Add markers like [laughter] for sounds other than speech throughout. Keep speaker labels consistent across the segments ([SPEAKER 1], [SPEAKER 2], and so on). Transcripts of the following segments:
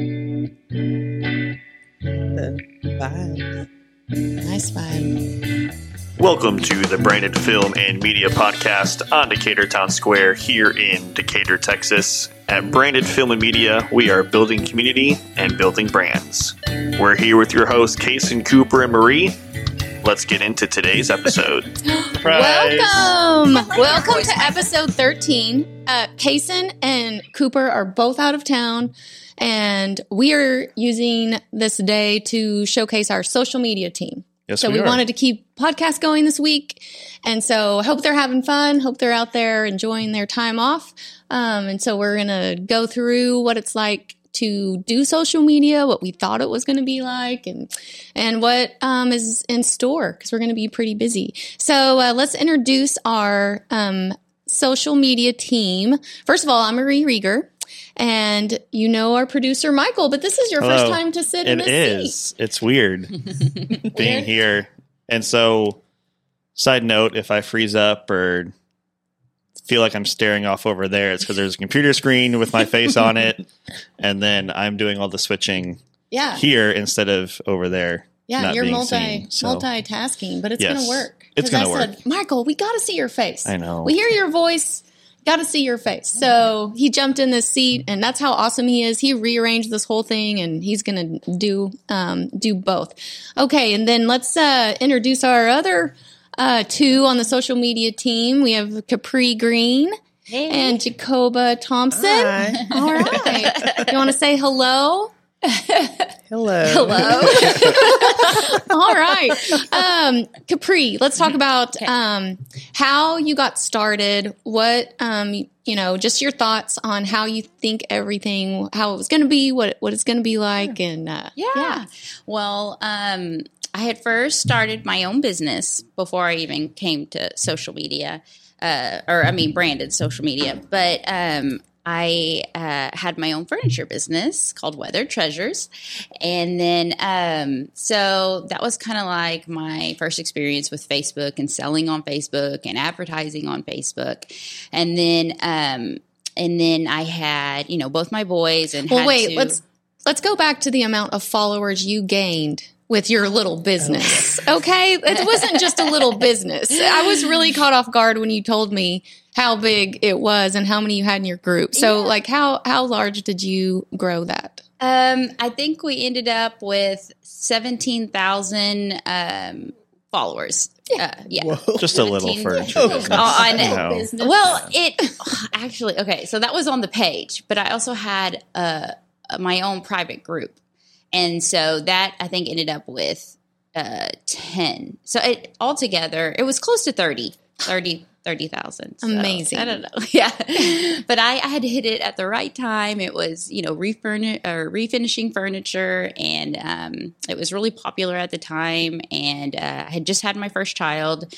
[SPEAKER 1] The vibe. Nice vibe.
[SPEAKER 2] Welcome to the Branded Film and Media Podcast on Decatur Town Square here in Decatur, Texas. At Branded Film and Media, we are building community and building brands. We're here with your hosts, Kason, Cooper, and Marie. Let's get into today's episode. [gasps]
[SPEAKER 3] Welcome! Welcome to episode 13. Uh, Payson and Cooper are both out of town, and we are using this day to showcase our social media team.
[SPEAKER 4] Yes,
[SPEAKER 3] so
[SPEAKER 4] we
[SPEAKER 3] we, wanted to keep podcasts going this week, and so hope they're having fun. Hope they're out there enjoying their time off. Um, and so we're gonna go through what it's like to do social media, what we thought it was going to be like, and and what um, is in store because we're going to be pretty busy. So uh, let's introduce our um, social media team. First of all, I'm Marie Rieger. And you know our producer Michael, but this is your first time to sit in this
[SPEAKER 4] is.
[SPEAKER 3] seat.
[SPEAKER 4] It's weird [laughs] being here. And so, side note, if I freeze up or feel like I'm staring off over there, it's because there's a computer screen with my face on it, [laughs] and then I'm doing all the switching
[SPEAKER 3] Yeah,
[SPEAKER 4] here instead of over there.
[SPEAKER 3] yeah, you're multi
[SPEAKER 4] seen, so-
[SPEAKER 3] multitasking, but it's
[SPEAKER 4] Yes.
[SPEAKER 3] gonna work.
[SPEAKER 4] It's
[SPEAKER 3] 'Cause
[SPEAKER 4] gonna
[SPEAKER 3] I Said, Michael, we got to see your face.
[SPEAKER 4] I know.
[SPEAKER 3] We hear your voice. Got to see your face. So he jumped in this seat, and that's how awesome he is. He rearranged this whole thing, and he's gonna do um, do both. Okay, and then let's uh, introduce our other uh, two on the social media team. We have Capri Green and Jacoba Thompson.
[SPEAKER 1] Hi. [laughs]
[SPEAKER 3] All right, you want to say hello?
[SPEAKER 1] Hello. [laughs]
[SPEAKER 3] Hello. [laughs] All right. Um, Capri, let's talk about um, how you got started. What, um, you know, just your thoughts on how you think everything, how it was going to be, what, what it's going to be like. And uh,
[SPEAKER 5] Yeah. Well, um, I had first started my own business before I even came to social media, uh, or I mean, branded social media. But um, I uh, had my own furniture business called Weather Treasures. And then, um, so that was kind of like my first experience with Facebook and selling on Facebook and advertising on Facebook. And then, um, and then I had, you know, both my boys and
[SPEAKER 3] Well, wait,
[SPEAKER 5] to-
[SPEAKER 3] let's, let's go back to the amount of followers you gained with your little business. Okay. It wasn't just a little business. I was really caught off guard when you told me how big it was and how many you had in your group. So
[SPEAKER 5] Yeah.
[SPEAKER 3] like how, how large did you grow that?
[SPEAKER 5] Um, I think we ended up with seventeen thousand um, followers. Yeah, uh, yeah.
[SPEAKER 4] Just a little
[SPEAKER 5] 17
[SPEAKER 4] furniture.
[SPEAKER 5] Oh,
[SPEAKER 4] business,
[SPEAKER 5] I
[SPEAKER 4] you
[SPEAKER 5] know.
[SPEAKER 4] know.
[SPEAKER 5] Well, it [sighs] actually okay. So that was on the page, but I also had uh, my own private group, and so that I think ended up with uh, ten. So it altogether, it was close to thirty. 30, 30 30,000. So,
[SPEAKER 3] Amazing.
[SPEAKER 5] I don't know. [laughs] Yeah. but I, I had hit it at the right time. It was, you know, refurni- or refinishing furniture and um, it was really popular at the time. And uh, I had just had my first child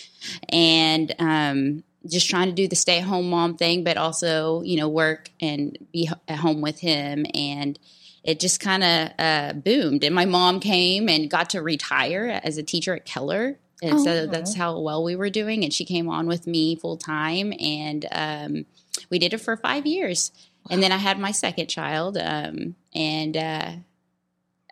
[SPEAKER 5] and um, just trying to do the stay at home mom thing, but also, you know, work and be h- at home with him. And it just kind of uh, boomed. And my mom came and got to retire as a teacher at Keller. And so that's how well we were doing. And she came on with me full time. And um, we did it for five years. And then I had my second child. Um, and uh,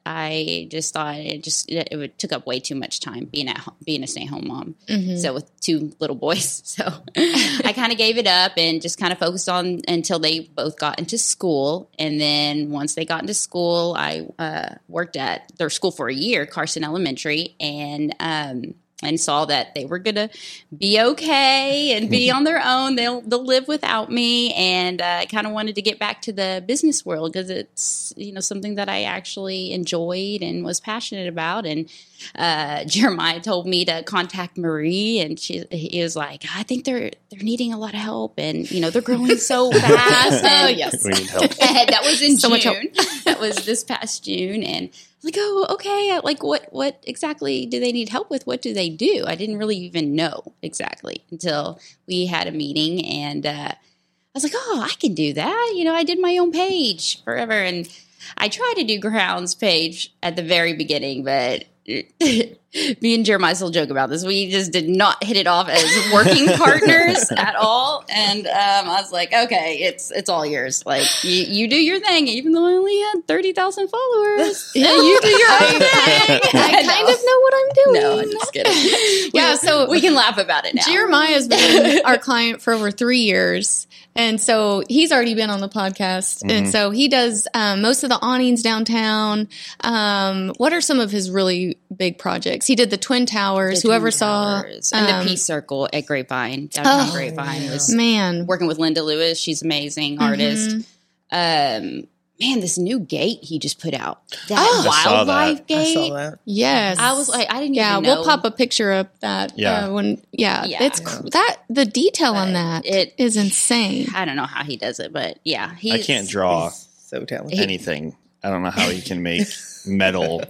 [SPEAKER 5] I just thought it just it, it took up way too much time being at home, being a stay home mom.
[SPEAKER 3] Mhm.
[SPEAKER 5] So with two little boys, [laughs] so [laughs] I kind of gave it up and just kind of focused on until they both got into school. And then once they got into school, I uh, worked at their school for a year, Carson Elementary, and um, and saw that they were gonna be okay and be [laughs] on their own. They'll they'll live without me, and uh, I kind of wanted to get back to the business world because it's you know something that I actually enjoyed and was passionate about. And uh, [laughs] Jeremiah told me to contact Marie, and she he was like, I think they're they're needing a lot of help, and you know they're growing so [laughs] fast.
[SPEAKER 3] Oh,
[SPEAKER 5] and-
[SPEAKER 3] yes.
[SPEAKER 4] We need help.
[SPEAKER 5] that was in
[SPEAKER 3] So much help.
[SPEAKER 5] June. that was this past June, and I was like, oh, okay. Like, what, what exactly do they need help with? What do they do? I didn't really even know exactly until we had a meeting, and uh, I was like, oh, I can do that. You know, I did my own page forever, and I tried to do Crown's page at the very beginning, but [laughs] me and Jeremiah still joke about this. We just did not hit it off as working [laughs] partners at all. And um, I was like, okay, it's it's all yours. Like you, you do your thing, even though I only had thirty thousand followers. [laughs]
[SPEAKER 3] Yeah.
[SPEAKER 5] you do your own thing.
[SPEAKER 3] I kind of know what I'm doing.
[SPEAKER 5] No, I'm just kidding.
[SPEAKER 3] Yeah, so-
[SPEAKER 5] we can laugh about it now.
[SPEAKER 3] Jeremiah's been our client for over three years. And so he's already been on the podcast. And so he does um, most of the awnings downtown. Um, what are some of his really big projects? He did the Twin Towers.
[SPEAKER 5] The
[SPEAKER 3] Whoever
[SPEAKER 5] Twin
[SPEAKER 3] saw.
[SPEAKER 5] Towers and
[SPEAKER 3] um,
[SPEAKER 5] the Peace Circle at Grapevine, downtown
[SPEAKER 3] Oh,
[SPEAKER 5] Grapevine was
[SPEAKER 3] Man.
[SPEAKER 5] working with Linda Lewis. She's amazing
[SPEAKER 3] Mm-hmm.
[SPEAKER 5] artist. Um, man, this new gate he just put out, that
[SPEAKER 3] Oh.
[SPEAKER 4] I saw
[SPEAKER 5] wildlife
[SPEAKER 4] that.
[SPEAKER 5] gate.
[SPEAKER 1] I saw that.
[SPEAKER 3] Yes.
[SPEAKER 5] I was like, I didn't
[SPEAKER 3] yeah,
[SPEAKER 5] even know.
[SPEAKER 3] we'll pop a picture of that.
[SPEAKER 4] Yeah.
[SPEAKER 3] Uh, when, yeah,
[SPEAKER 5] Yeah.
[SPEAKER 3] It's cr- that, the detail on that
[SPEAKER 5] It-
[SPEAKER 3] is insane.
[SPEAKER 5] I don't know how he does it, but yeah, he's,
[SPEAKER 4] I can't draw
[SPEAKER 1] So talented.
[SPEAKER 4] anything. I don't know how he can make [laughs] metal.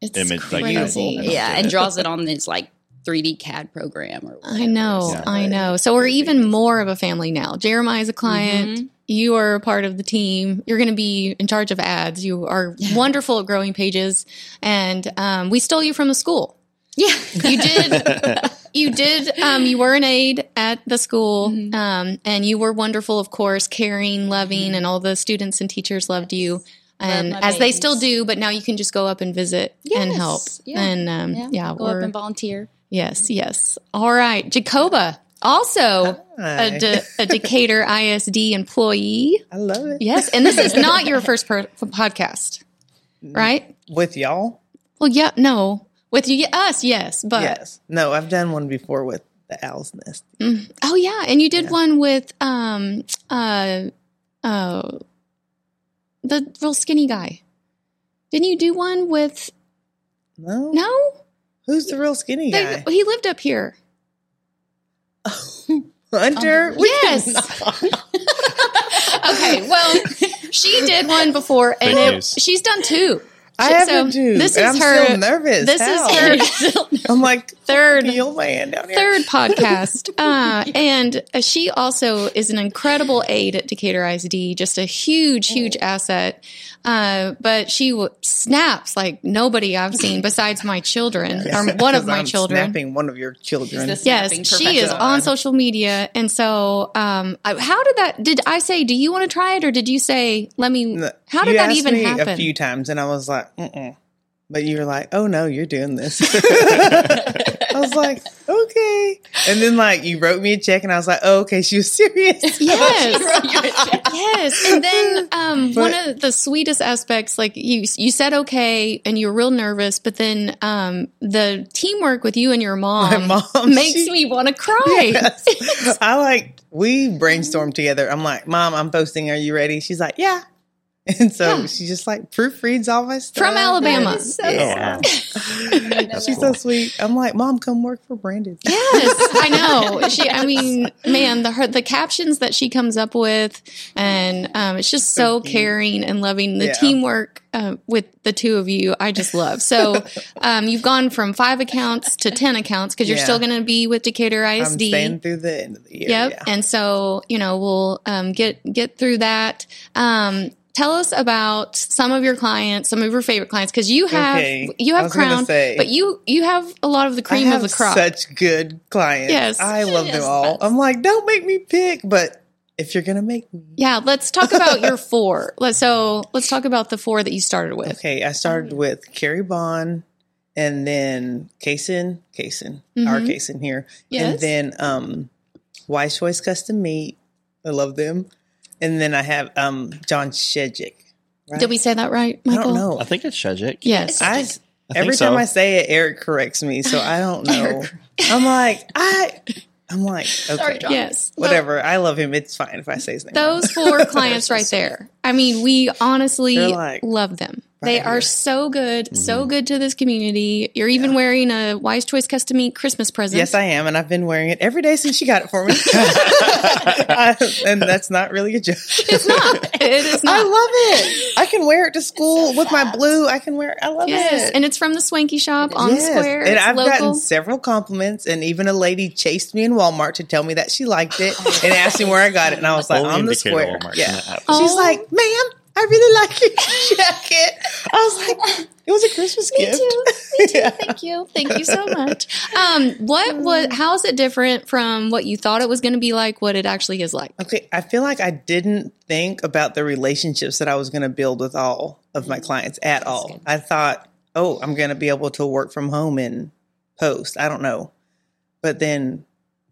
[SPEAKER 3] It's
[SPEAKER 4] Image like that.
[SPEAKER 3] crazy.
[SPEAKER 5] Yeah, and draws it on this like 3D CAD program or whatever.
[SPEAKER 3] I know,
[SPEAKER 4] Yeah.
[SPEAKER 3] I know. So we're even more of a family now. Jeremiah's a client.
[SPEAKER 5] Mhm.
[SPEAKER 3] You are a part of the team. You're going to be in charge of ads. You are wonderful at growing pages, and um, we stole you from the school.
[SPEAKER 5] Yeah,
[SPEAKER 3] You did. [laughs] you did. Um, you were an aide at the school,
[SPEAKER 5] Mhm.
[SPEAKER 3] um, and you were wonderful, of course, caring, loving, and all the students and teachers loved you. And as they still do, but now you can just go up and visit and help.
[SPEAKER 5] Yeah.
[SPEAKER 3] And um, yeah,
[SPEAKER 5] yeah. Go up and volunteer.
[SPEAKER 3] yes, yes. All right, Jacoba, also a, De- a Decatur [laughs] ISD employee.
[SPEAKER 1] I love it.
[SPEAKER 3] Yes, and this is not your first per- [laughs] podcast, right?
[SPEAKER 1] With y'all?
[SPEAKER 3] Well, yeah, no, with you, us, yes, but
[SPEAKER 1] yes. No, I've done one before with the owl's nest.
[SPEAKER 3] Mm. oh yeah, and you did
[SPEAKER 1] Yeah.
[SPEAKER 3] one with um uh uh the real skinny guy. Didn't you do one with
[SPEAKER 1] No?
[SPEAKER 3] no?
[SPEAKER 1] Who's the real skinny
[SPEAKER 3] They,
[SPEAKER 1] guy?
[SPEAKER 3] he lived up here.
[SPEAKER 1] Hunter?
[SPEAKER 5] Um,
[SPEAKER 1] We
[SPEAKER 3] yes. [laughs] Okay, well, she did one before, and it, she's done two.
[SPEAKER 1] I
[SPEAKER 3] So
[SPEAKER 1] haven't too.
[SPEAKER 3] This is
[SPEAKER 1] and I'm
[SPEAKER 3] her.
[SPEAKER 1] still nervous.
[SPEAKER 3] This
[SPEAKER 1] How?
[SPEAKER 3] is her [laughs]
[SPEAKER 1] I'm like
[SPEAKER 3] third
[SPEAKER 1] fucking hold my down here.
[SPEAKER 3] third podcast. [laughs] Uh, and uh, she also is an incredible aide at Decatur ISD, just a huge, huge asset. Uh, but she w- snaps like nobody I've seen besides my children, or one of my
[SPEAKER 1] I'm
[SPEAKER 3] children.
[SPEAKER 1] Snapping one of your children.
[SPEAKER 3] Yes, she is on social media, and so um, I, how did that? Did I say, "Do you want to try it?" or did you say, "Let me"? How did
[SPEAKER 1] you
[SPEAKER 3] that
[SPEAKER 1] asked
[SPEAKER 3] even
[SPEAKER 1] me
[SPEAKER 3] happen?
[SPEAKER 1] A few times, and I was like, Mm-mm. but you were like, "Oh no, you're doing this." [laughs] [laughs] I was like, "Okay," and then like you wrote me a check, and I was like, "Oh, okay, she was [laughs] serious."
[SPEAKER 3] Yes. yes. And then um,
[SPEAKER 1] But-
[SPEAKER 3] one of the sweetest aspects, like you, you said okay, and you were real nervous, but then um, the teamwork with you and your mom,
[SPEAKER 1] mom, [laughs]
[SPEAKER 3] makes
[SPEAKER 1] she-
[SPEAKER 3] me want to cry.
[SPEAKER 1] Yes. [laughs] I like we brainstormed together. I'm like, Mom, I'm posting. Are you ready? She's like, Yeah. [laughs] And so
[SPEAKER 3] Yeah.
[SPEAKER 1] she just like proofreads all my stuff.
[SPEAKER 3] From Alabama.
[SPEAKER 5] So
[SPEAKER 1] Yeah. [laughs] She's so sweet. I'm like, Mom, come work for Branded.
[SPEAKER 3] Yes, I know. She, I mean, man, the her, the captions that she comes up with, and um, it's just so,
[SPEAKER 1] So
[SPEAKER 3] caring and loving. The
[SPEAKER 1] Yeah.
[SPEAKER 3] teamwork uh, with the two of you, I just love. So, [laughs] um, you've gone from five accounts to ten accounts because you're
[SPEAKER 1] Yeah.
[SPEAKER 3] still going to be with Decatur
[SPEAKER 1] I'm
[SPEAKER 3] ISD.
[SPEAKER 1] staying through the end of the year.
[SPEAKER 3] Yep.
[SPEAKER 1] Yeah.
[SPEAKER 3] And so, you know, we'll um, get get through that. Um, tell us about some of your clients, some of your favorite clients, because you have
[SPEAKER 1] Okay.
[SPEAKER 3] you have Crown,
[SPEAKER 1] say-
[SPEAKER 3] but you you have a lot of the cream of the crop.
[SPEAKER 1] such good clients.
[SPEAKER 3] Yes.
[SPEAKER 1] I love
[SPEAKER 5] She
[SPEAKER 1] them all. I'm like, don't make me pick, but if you're gonna make me.
[SPEAKER 3] yeah, let's talk about your [laughs] four. Let's so let's talk about the four that you started with.
[SPEAKER 1] Okay, I started with Carrie Bond and then Kason, Kason,
[SPEAKER 3] Mhm.
[SPEAKER 1] our Kason here.
[SPEAKER 3] Yes.
[SPEAKER 1] And then um Wise Choice Custom Meat. I love them. And then I have um John Shejic. Right?
[SPEAKER 3] Did we say that right,
[SPEAKER 1] I
[SPEAKER 3] Michael?
[SPEAKER 1] don't know.
[SPEAKER 4] I think it's Shedjick.
[SPEAKER 3] Yes.
[SPEAKER 1] I,
[SPEAKER 4] I
[SPEAKER 1] every
[SPEAKER 4] so.
[SPEAKER 1] time I say it, Eric corrects me, so I don't [laughs] know. I'm like, I I'm like, [laughs] okay.
[SPEAKER 5] Sorry, John.
[SPEAKER 3] yes.
[SPEAKER 1] Whatever. I love him. It's fine if I say his name.
[SPEAKER 3] Those four clients right [laughs] there. I mean, we honestly
[SPEAKER 1] like
[SPEAKER 3] love them. They are
[SPEAKER 1] here.
[SPEAKER 3] so good, so mm-hmm. good to this community. You're even wearing a Wise Choice Custom Meat Christmas present.
[SPEAKER 1] Yes, I am, and I've been wearing it every day since she got it for me. [laughs] [laughs] I- and that's not really a joke.
[SPEAKER 3] It's not. It is
[SPEAKER 1] I love it. I can wear it to school with my blue. I can wear it. I love it.
[SPEAKER 3] yes,
[SPEAKER 1] it.
[SPEAKER 3] and it's from the Swanky Shop on
[SPEAKER 1] Yes.
[SPEAKER 3] Square.
[SPEAKER 1] And
[SPEAKER 3] It's
[SPEAKER 1] I've
[SPEAKER 3] local.
[SPEAKER 1] gotten several compliments, and even a lady chased me in Walmart to tell me that she liked it oh. and asked me where I got it. And I was like,
[SPEAKER 4] Only
[SPEAKER 1] on the square.
[SPEAKER 4] Walmart
[SPEAKER 1] Yeah.
[SPEAKER 4] can.
[SPEAKER 3] Oh.
[SPEAKER 1] She's like, ma'am, I really like it. jacket. [laughs] Was like, it was a Christmas
[SPEAKER 3] Me
[SPEAKER 1] gift.
[SPEAKER 3] too. Me too. [laughs]
[SPEAKER 1] Yeah.
[SPEAKER 3] Thank you. Thank you so much. Um, what was? How is it different from what you thought it was going to be like? What it actually is like?
[SPEAKER 1] Okay, I feel like I didn't think about the relationships that I was going to build with all of my clients at all. I thought, oh, I'm going to be able to work from home and post. I don't know. But then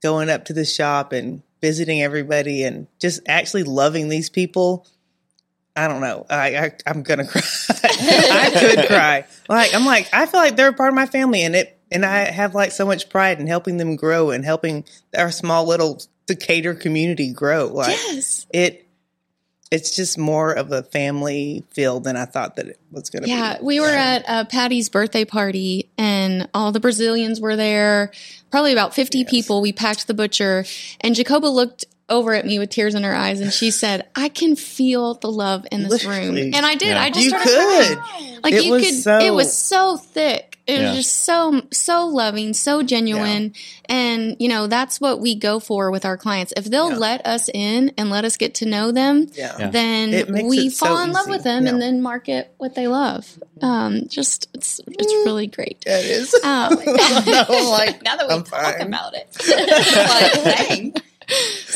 [SPEAKER 1] going up to the shop and visiting everybody and just actually loving these people, I don't know. I, I I'm gonna [laughs] cry. [laughs] I could cry. Like I'm like I feel like they're a part of my family, and it and I have like so much pride in helping them grow and helping our small little Decatur community grow. Like
[SPEAKER 3] Yes.
[SPEAKER 1] it, it's just more of a family feel than I thought that it was gonna
[SPEAKER 3] Yeah,
[SPEAKER 1] be.
[SPEAKER 3] Yeah, we were at uh, Patty's birthday party, and all the Brazilians were there. Probably about fifty people. We packed the butcher, and Jacoba looked over at me with tears in her eyes, and she said, "I can feel the love in this room." And I did.
[SPEAKER 4] Yeah.
[SPEAKER 3] I just
[SPEAKER 1] You
[SPEAKER 3] started
[SPEAKER 1] could.
[SPEAKER 3] Like
[SPEAKER 1] It
[SPEAKER 3] you
[SPEAKER 1] was
[SPEAKER 3] could.
[SPEAKER 1] so-
[SPEAKER 3] it was so thick. It
[SPEAKER 4] Yeah.
[SPEAKER 3] was just so so loving, so genuine, and you know that's what we go for with our clients. If they'll
[SPEAKER 1] Yeah.
[SPEAKER 3] let us in and let us get to know them,
[SPEAKER 1] Yeah.
[SPEAKER 4] Yeah.
[SPEAKER 3] then we
[SPEAKER 1] it so
[SPEAKER 3] fall in love
[SPEAKER 1] easy.
[SPEAKER 3] with them and then market what they love. Um, just it's it's really great.
[SPEAKER 1] Yeah, it is.
[SPEAKER 3] Um, [laughs]
[SPEAKER 1] no, [laughs] like
[SPEAKER 5] now that we
[SPEAKER 1] I'm
[SPEAKER 5] talk
[SPEAKER 1] fine.
[SPEAKER 5] about it, [laughs] like, dang.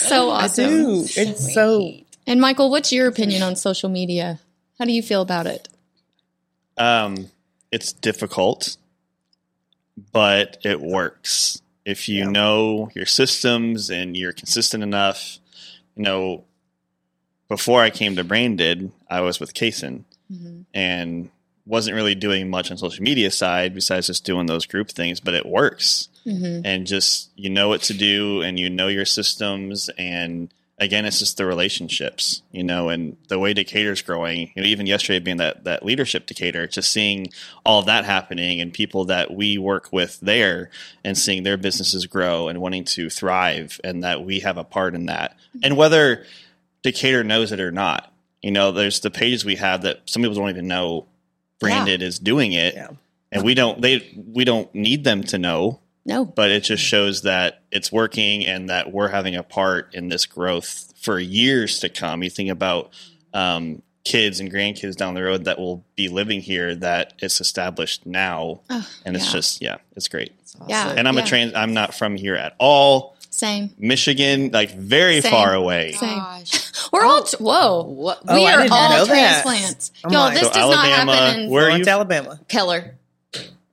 [SPEAKER 3] So
[SPEAKER 1] I
[SPEAKER 3] awesome.
[SPEAKER 1] do. It's so
[SPEAKER 3] And Michael, what's your opinion on social media? How do you feel about it?
[SPEAKER 4] Um, it's difficult, but it works. If you
[SPEAKER 1] Yeah.
[SPEAKER 4] know your systems and you're consistent enough, you know, before I came to Branded, I was with Kason and wasn't really doing much on social media side besides just doing those group things, but it works.
[SPEAKER 3] Mm-hmm.
[SPEAKER 4] And just you know what to do and you know your systems and again it's just the relationships, you know, and the way Decatur's growing, you know, even yesterday being that that leadership Decatur, just seeing all of that happening and people that we work with there and seeing their businesses grow and wanting to thrive and that we have a part in that. And whether Decatur knows it or not. You know, there's the pages we have that some people don't even know branded is doing it.
[SPEAKER 1] Yeah.
[SPEAKER 4] And we don't they we don't need them to know,
[SPEAKER 3] No.
[SPEAKER 4] but it just shows that it's working and that we're having a part in this growth for years to come. You think about um, kids and grandkids down the road that will be living here that it's established now.
[SPEAKER 3] Oh,
[SPEAKER 4] And it's
[SPEAKER 3] yeah.
[SPEAKER 4] just, yeah, it's great.
[SPEAKER 3] Yeah.
[SPEAKER 4] And I'm
[SPEAKER 3] yeah.
[SPEAKER 4] a trans, I'm not from here at all.
[SPEAKER 3] Same.
[SPEAKER 4] Michigan, like very
[SPEAKER 3] Same.
[SPEAKER 4] far away.
[SPEAKER 3] Same.
[SPEAKER 5] Gosh. [laughs]
[SPEAKER 3] We're all, t- whoa.
[SPEAKER 5] What?
[SPEAKER 1] Oh,
[SPEAKER 3] we
[SPEAKER 1] I
[SPEAKER 3] are
[SPEAKER 1] didn't
[SPEAKER 3] all
[SPEAKER 1] know that.
[SPEAKER 3] transplants.
[SPEAKER 1] I'm
[SPEAKER 3] Y'all,
[SPEAKER 1] like-
[SPEAKER 3] this
[SPEAKER 4] So
[SPEAKER 3] does not happen in.
[SPEAKER 4] where are
[SPEAKER 1] Going
[SPEAKER 4] you?
[SPEAKER 1] Alabama.
[SPEAKER 5] Keller.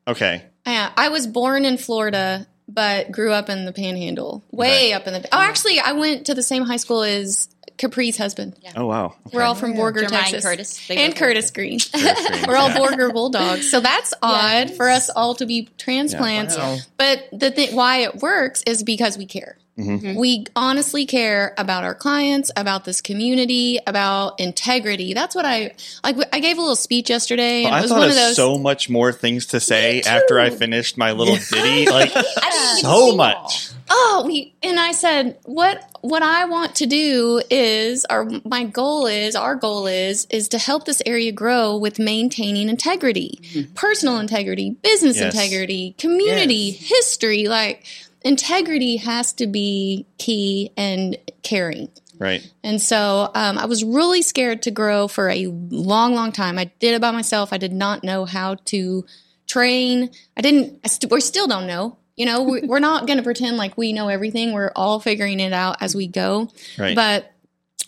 [SPEAKER 4] Okay.
[SPEAKER 3] Yeah, I was born in Florida, but grew up in the Panhandle, way up in the. Oh, actually, I went to the same high school as Capri's husband.
[SPEAKER 4] Oh, wow.
[SPEAKER 3] We're all from Borger,
[SPEAKER 5] Jermaine
[SPEAKER 3] Texas,
[SPEAKER 5] Curtis.
[SPEAKER 3] And Curtis Green.
[SPEAKER 4] Curtis [laughs] Green,
[SPEAKER 3] We're all
[SPEAKER 4] yeah.
[SPEAKER 3] Borger Bulldogs, so that's odd for us all to be transplants.
[SPEAKER 1] Wow.
[SPEAKER 3] But the thing why it works is because we care.
[SPEAKER 4] Mhm.
[SPEAKER 3] We honestly care about our clients, about this community, about integrity. That's what I like. I gave a little speech yesterday, and
[SPEAKER 4] Oh, I
[SPEAKER 3] it was
[SPEAKER 4] thought
[SPEAKER 3] one
[SPEAKER 4] of
[SPEAKER 3] of those.
[SPEAKER 4] so much more things to say after I finished my little [laughs] ditty. Like [laughs] so much.
[SPEAKER 3] oh, we and I said what what I want to do is, or my goal is, our goal is, is to help this area grow with maintaining integrity, personal integrity, business
[SPEAKER 4] Yes.
[SPEAKER 3] integrity, community, history. Like integrity has to be key and caring.
[SPEAKER 4] Right.
[SPEAKER 3] And so um, I was really scared to grow for a long, long time. I did it by myself. I did not know how to train. I didn't, I st- we still don't know. You know, we, we're not going to pretend like we know everything. We're all figuring it out as we go.
[SPEAKER 4] Right.
[SPEAKER 3] But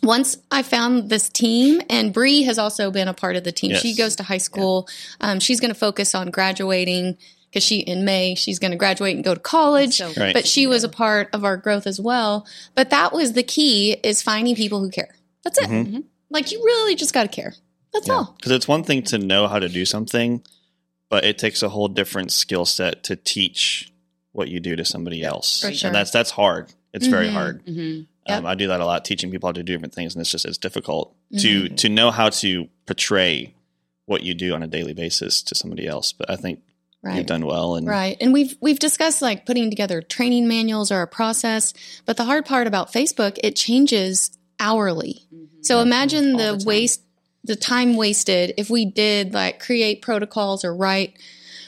[SPEAKER 3] once I found this team, and Bree has also been a part of the team.
[SPEAKER 4] Yes.
[SPEAKER 3] She goes to high school. Um, she's going to focus on graduating because she in May she's going to graduate and go to college.
[SPEAKER 5] So-
[SPEAKER 4] Right.
[SPEAKER 3] But she was a part of our growth as well. But that was the key: is finding people who care. That's it.
[SPEAKER 4] Mhm.
[SPEAKER 3] Like you really just got to care. That's all.
[SPEAKER 4] Because it's one thing to know how to do something, but it takes a whole different skill set to teach what you do to somebody else.
[SPEAKER 3] For sure.
[SPEAKER 4] And that's that's hard. It's very
[SPEAKER 3] Mhm.
[SPEAKER 4] hard.
[SPEAKER 5] Mhm.
[SPEAKER 3] Yep.
[SPEAKER 4] Um, I do that a lot, teaching people how to do different things, and it's just it's difficult
[SPEAKER 3] Mm-hmm.
[SPEAKER 4] to to know how to portray what you do on a daily basis to somebody else. But I think
[SPEAKER 3] Right.
[SPEAKER 4] you've done well, and
[SPEAKER 3] Right. And we've we've discussed like putting together training manuals or a process, but the hard part about Facebook, it changes hourly. Mm-hmm. So imagine the,
[SPEAKER 5] the
[SPEAKER 3] waste the time wasted if we did like create protocols or write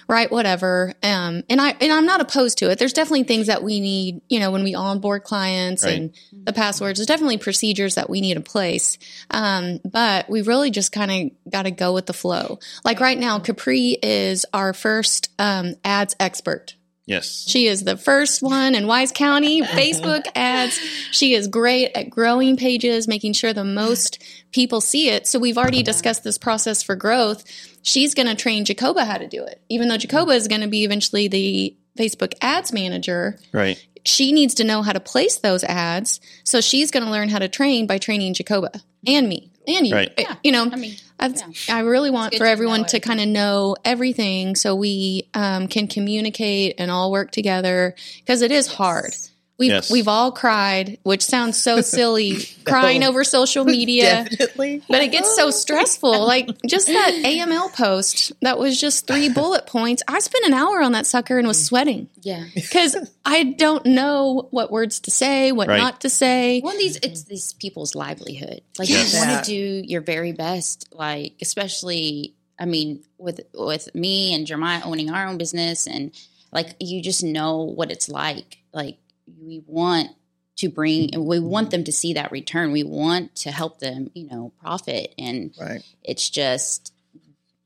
[SPEAKER 3] write whatever. Um, and I and I'm not opposed to it. There's definitely things that we need, you know, when we onboard clients
[SPEAKER 4] Right.
[SPEAKER 3] and the passwords. There's definitely procedures that we need in place. Um, but we really just kind of got to go with the flow. Like right now, Capri is our first um, ads expert.
[SPEAKER 4] Yes.
[SPEAKER 3] She is the first one in Wise County [laughs] Facebook ads. She is great at growing pages, making sure the most people see it. So we've already discussed this process for growth. She's going to train Jacoba how to do it. Even though Jacoba is going to be eventually the Facebook ads manager,
[SPEAKER 4] Right.
[SPEAKER 3] she needs to know how to place those ads. So she's going to learn how to train by training Jacoba and me and you.
[SPEAKER 4] Right.
[SPEAKER 3] Uh, You know,
[SPEAKER 5] I mean,
[SPEAKER 3] I've,
[SPEAKER 5] Yeah.
[SPEAKER 3] I really want for
[SPEAKER 5] to
[SPEAKER 3] everyone
[SPEAKER 5] know
[SPEAKER 3] to kind of know everything so we um, can communicate and all work together because it is hard. We've,
[SPEAKER 4] Yes.
[SPEAKER 3] we've all cried, which sounds so [laughs] silly, crying over social media.
[SPEAKER 1] Definitely.
[SPEAKER 3] But it gets so [laughs] stressful. Like just that AML post that was just three [laughs] bullet points. I spent an hour on that sucker and was sweating
[SPEAKER 5] yeah.
[SPEAKER 3] because I don't know what words to say, what
[SPEAKER 4] Right.
[SPEAKER 3] not to say.
[SPEAKER 5] Well, these it's these people's livelihood. Like
[SPEAKER 4] Yes.
[SPEAKER 5] you want to do your very best. Like especially, I mean, with with me and Jeremiah owning our own business, and like you just know what it's like. Like we want to bring, we want them to see that return. We want to help them, you know, profit, and
[SPEAKER 1] Right.
[SPEAKER 5] it's just.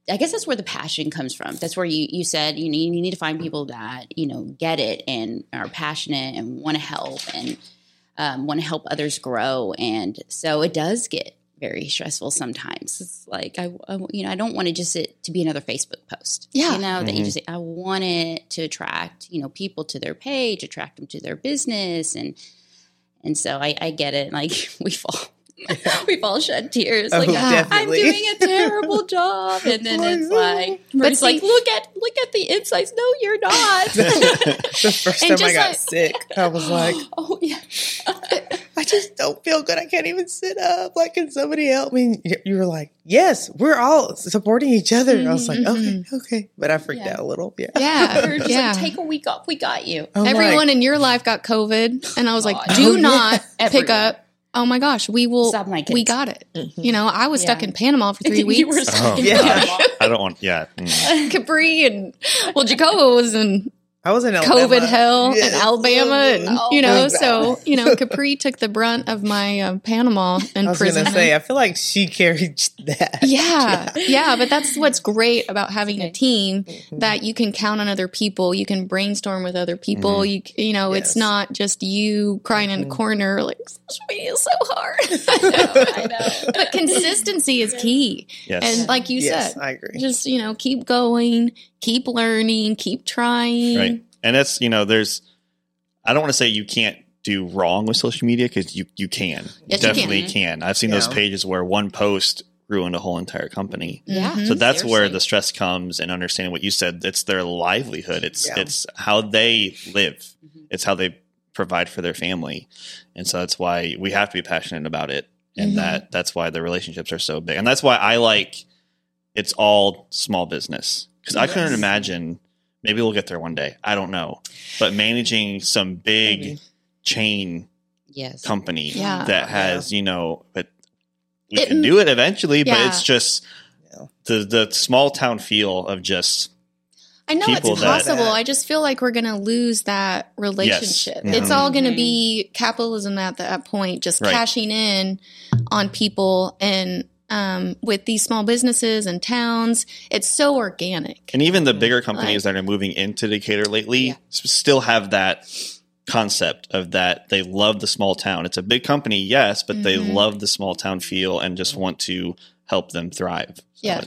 [SPEAKER 5] I guess that's where the passion comes from. That's where you, you said you need you need to find people that you know get it and are passionate and want to help and um, want to help others grow. And so it does get very stressful sometimes. It's like I, I you know I don't want to just it to be another Facebook post.
[SPEAKER 3] Yeah.
[SPEAKER 5] you know that
[SPEAKER 4] Mhm.
[SPEAKER 5] you just I want it to attract you know people to their page, attract them to their business, and and so I, I get it. Like [laughs] we fall. [laughs] We've all shed tears.
[SPEAKER 1] Oh,
[SPEAKER 5] Like I'm doing a terrible [laughs] job, and then it's like, but it's like, look at look at the insights. No, you're not.
[SPEAKER 1] The first
[SPEAKER 3] And
[SPEAKER 1] time
[SPEAKER 3] just
[SPEAKER 1] I got
[SPEAKER 3] like-
[SPEAKER 1] sick, I was like, [gasps]
[SPEAKER 5] oh yeah,
[SPEAKER 1] I just don't feel good. I can't even sit up. Like, can somebody help me? You were like, yes, we're all supporting each other. I was like, mm-hmm, okay, mm-hmm. okay. But I freaked
[SPEAKER 5] Yeah.
[SPEAKER 1] out a little. Yeah.
[SPEAKER 3] Yeah. [laughs]
[SPEAKER 5] We're
[SPEAKER 3] yeah.
[SPEAKER 5] like, take a week off. We got you.
[SPEAKER 1] I'm
[SPEAKER 3] Everyone
[SPEAKER 1] like,
[SPEAKER 3] in your life got COVID, and I was like,
[SPEAKER 5] God.
[SPEAKER 3] "Do
[SPEAKER 1] Oh, yeah.
[SPEAKER 3] not [laughs] pick up." Oh my gosh, we will.
[SPEAKER 5] Stop my kids.
[SPEAKER 3] We got it. Mm-hmm. You know, I was stuck in Panama for three [laughs]
[SPEAKER 5] You
[SPEAKER 3] weeks.
[SPEAKER 5] were stuck
[SPEAKER 4] Oh,
[SPEAKER 5] in
[SPEAKER 1] Yeah.
[SPEAKER 5] Panama.
[SPEAKER 4] I don't want. Yeah. Mm.
[SPEAKER 3] Capri and well, Jacoba was in
[SPEAKER 1] I was in Alabama.
[SPEAKER 3] COVID hell
[SPEAKER 1] Yes.
[SPEAKER 3] in Alabama, [laughs] and
[SPEAKER 5] Oh,
[SPEAKER 3] you know,
[SPEAKER 1] exactly.
[SPEAKER 3] so you know, [laughs] Capri took the brunt of my uh, Panama
[SPEAKER 1] I
[SPEAKER 3] and
[SPEAKER 1] was
[SPEAKER 3] prison.
[SPEAKER 1] gonna say, I feel like she carried [laughs] that.
[SPEAKER 3] Yeah, yeah, but that's what's great about having a team
[SPEAKER 1] Mm-hmm.
[SPEAKER 3] that you can count on other people. You can brainstorm with other people.
[SPEAKER 4] Mhm.
[SPEAKER 3] You you know, it's
[SPEAKER 1] Yes. Mm-hmm.
[SPEAKER 3] not just you crying in a corner like social media is so hard.
[SPEAKER 5] I know.
[SPEAKER 3] but consistency is key,
[SPEAKER 4] Yes.
[SPEAKER 3] and like you
[SPEAKER 1] yes,
[SPEAKER 3] said,
[SPEAKER 1] I agree.
[SPEAKER 3] just you know, keep going, keep learning, keep trying.
[SPEAKER 4] right. And that's you know, there's. I don't want to say you can't do wrong with social media because you you can.
[SPEAKER 3] Yes, you
[SPEAKER 4] definitely
[SPEAKER 5] can.
[SPEAKER 4] can. I've seen those pages where one post ruined a whole entire company.
[SPEAKER 5] Yeah.
[SPEAKER 3] Mhm.
[SPEAKER 4] So that's where the stress comes and understanding what you said. It's their livelihood. It's
[SPEAKER 1] Yeah.
[SPEAKER 4] it's how they live.
[SPEAKER 5] Mhm.
[SPEAKER 4] It's how they provide for their family. And so that's why we have to be passionate about it. And
[SPEAKER 3] Mhm.
[SPEAKER 4] that that's why the relationships are so big. And that's why I like it's all small business. Because I couldn't imagine maybe we'll get there one day. I don't know. But managing some big
[SPEAKER 1] Maybe.
[SPEAKER 4] chain
[SPEAKER 5] Yes.
[SPEAKER 4] company
[SPEAKER 3] Yeah.
[SPEAKER 4] that has, you know, but we
[SPEAKER 3] It-
[SPEAKER 4] can do it eventually, but it's just the the small town feel of just
[SPEAKER 3] I know
[SPEAKER 4] people
[SPEAKER 3] it's
[SPEAKER 4] that-
[SPEAKER 3] possible. I just feel like we're going to lose that relationship.
[SPEAKER 4] Mhm.
[SPEAKER 3] It's all going to
[SPEAKER 5] Mhm.
[SPEAKER 3] be capitalism at that point, just
[SPEAKER 4] Right.
[SPEAKER 3] cashing in on people and um, with these small businesses and towns. It's so organic.
[SPEAKER 4] and even the bigger companies
[SPEAKER 3] Like-
[SPEAKER 4] that are moving into Decatur lately
[SPEAKER 5] Yeah.
[SPEAKER 4] still have that concept of that they love the small town. It's a big company, yes, but they
[SPEAKER 3] Mhm.
[SPEAKER 4] love the small town feel and just want to help them thrive. So
[SPEAKER 3] Yeah.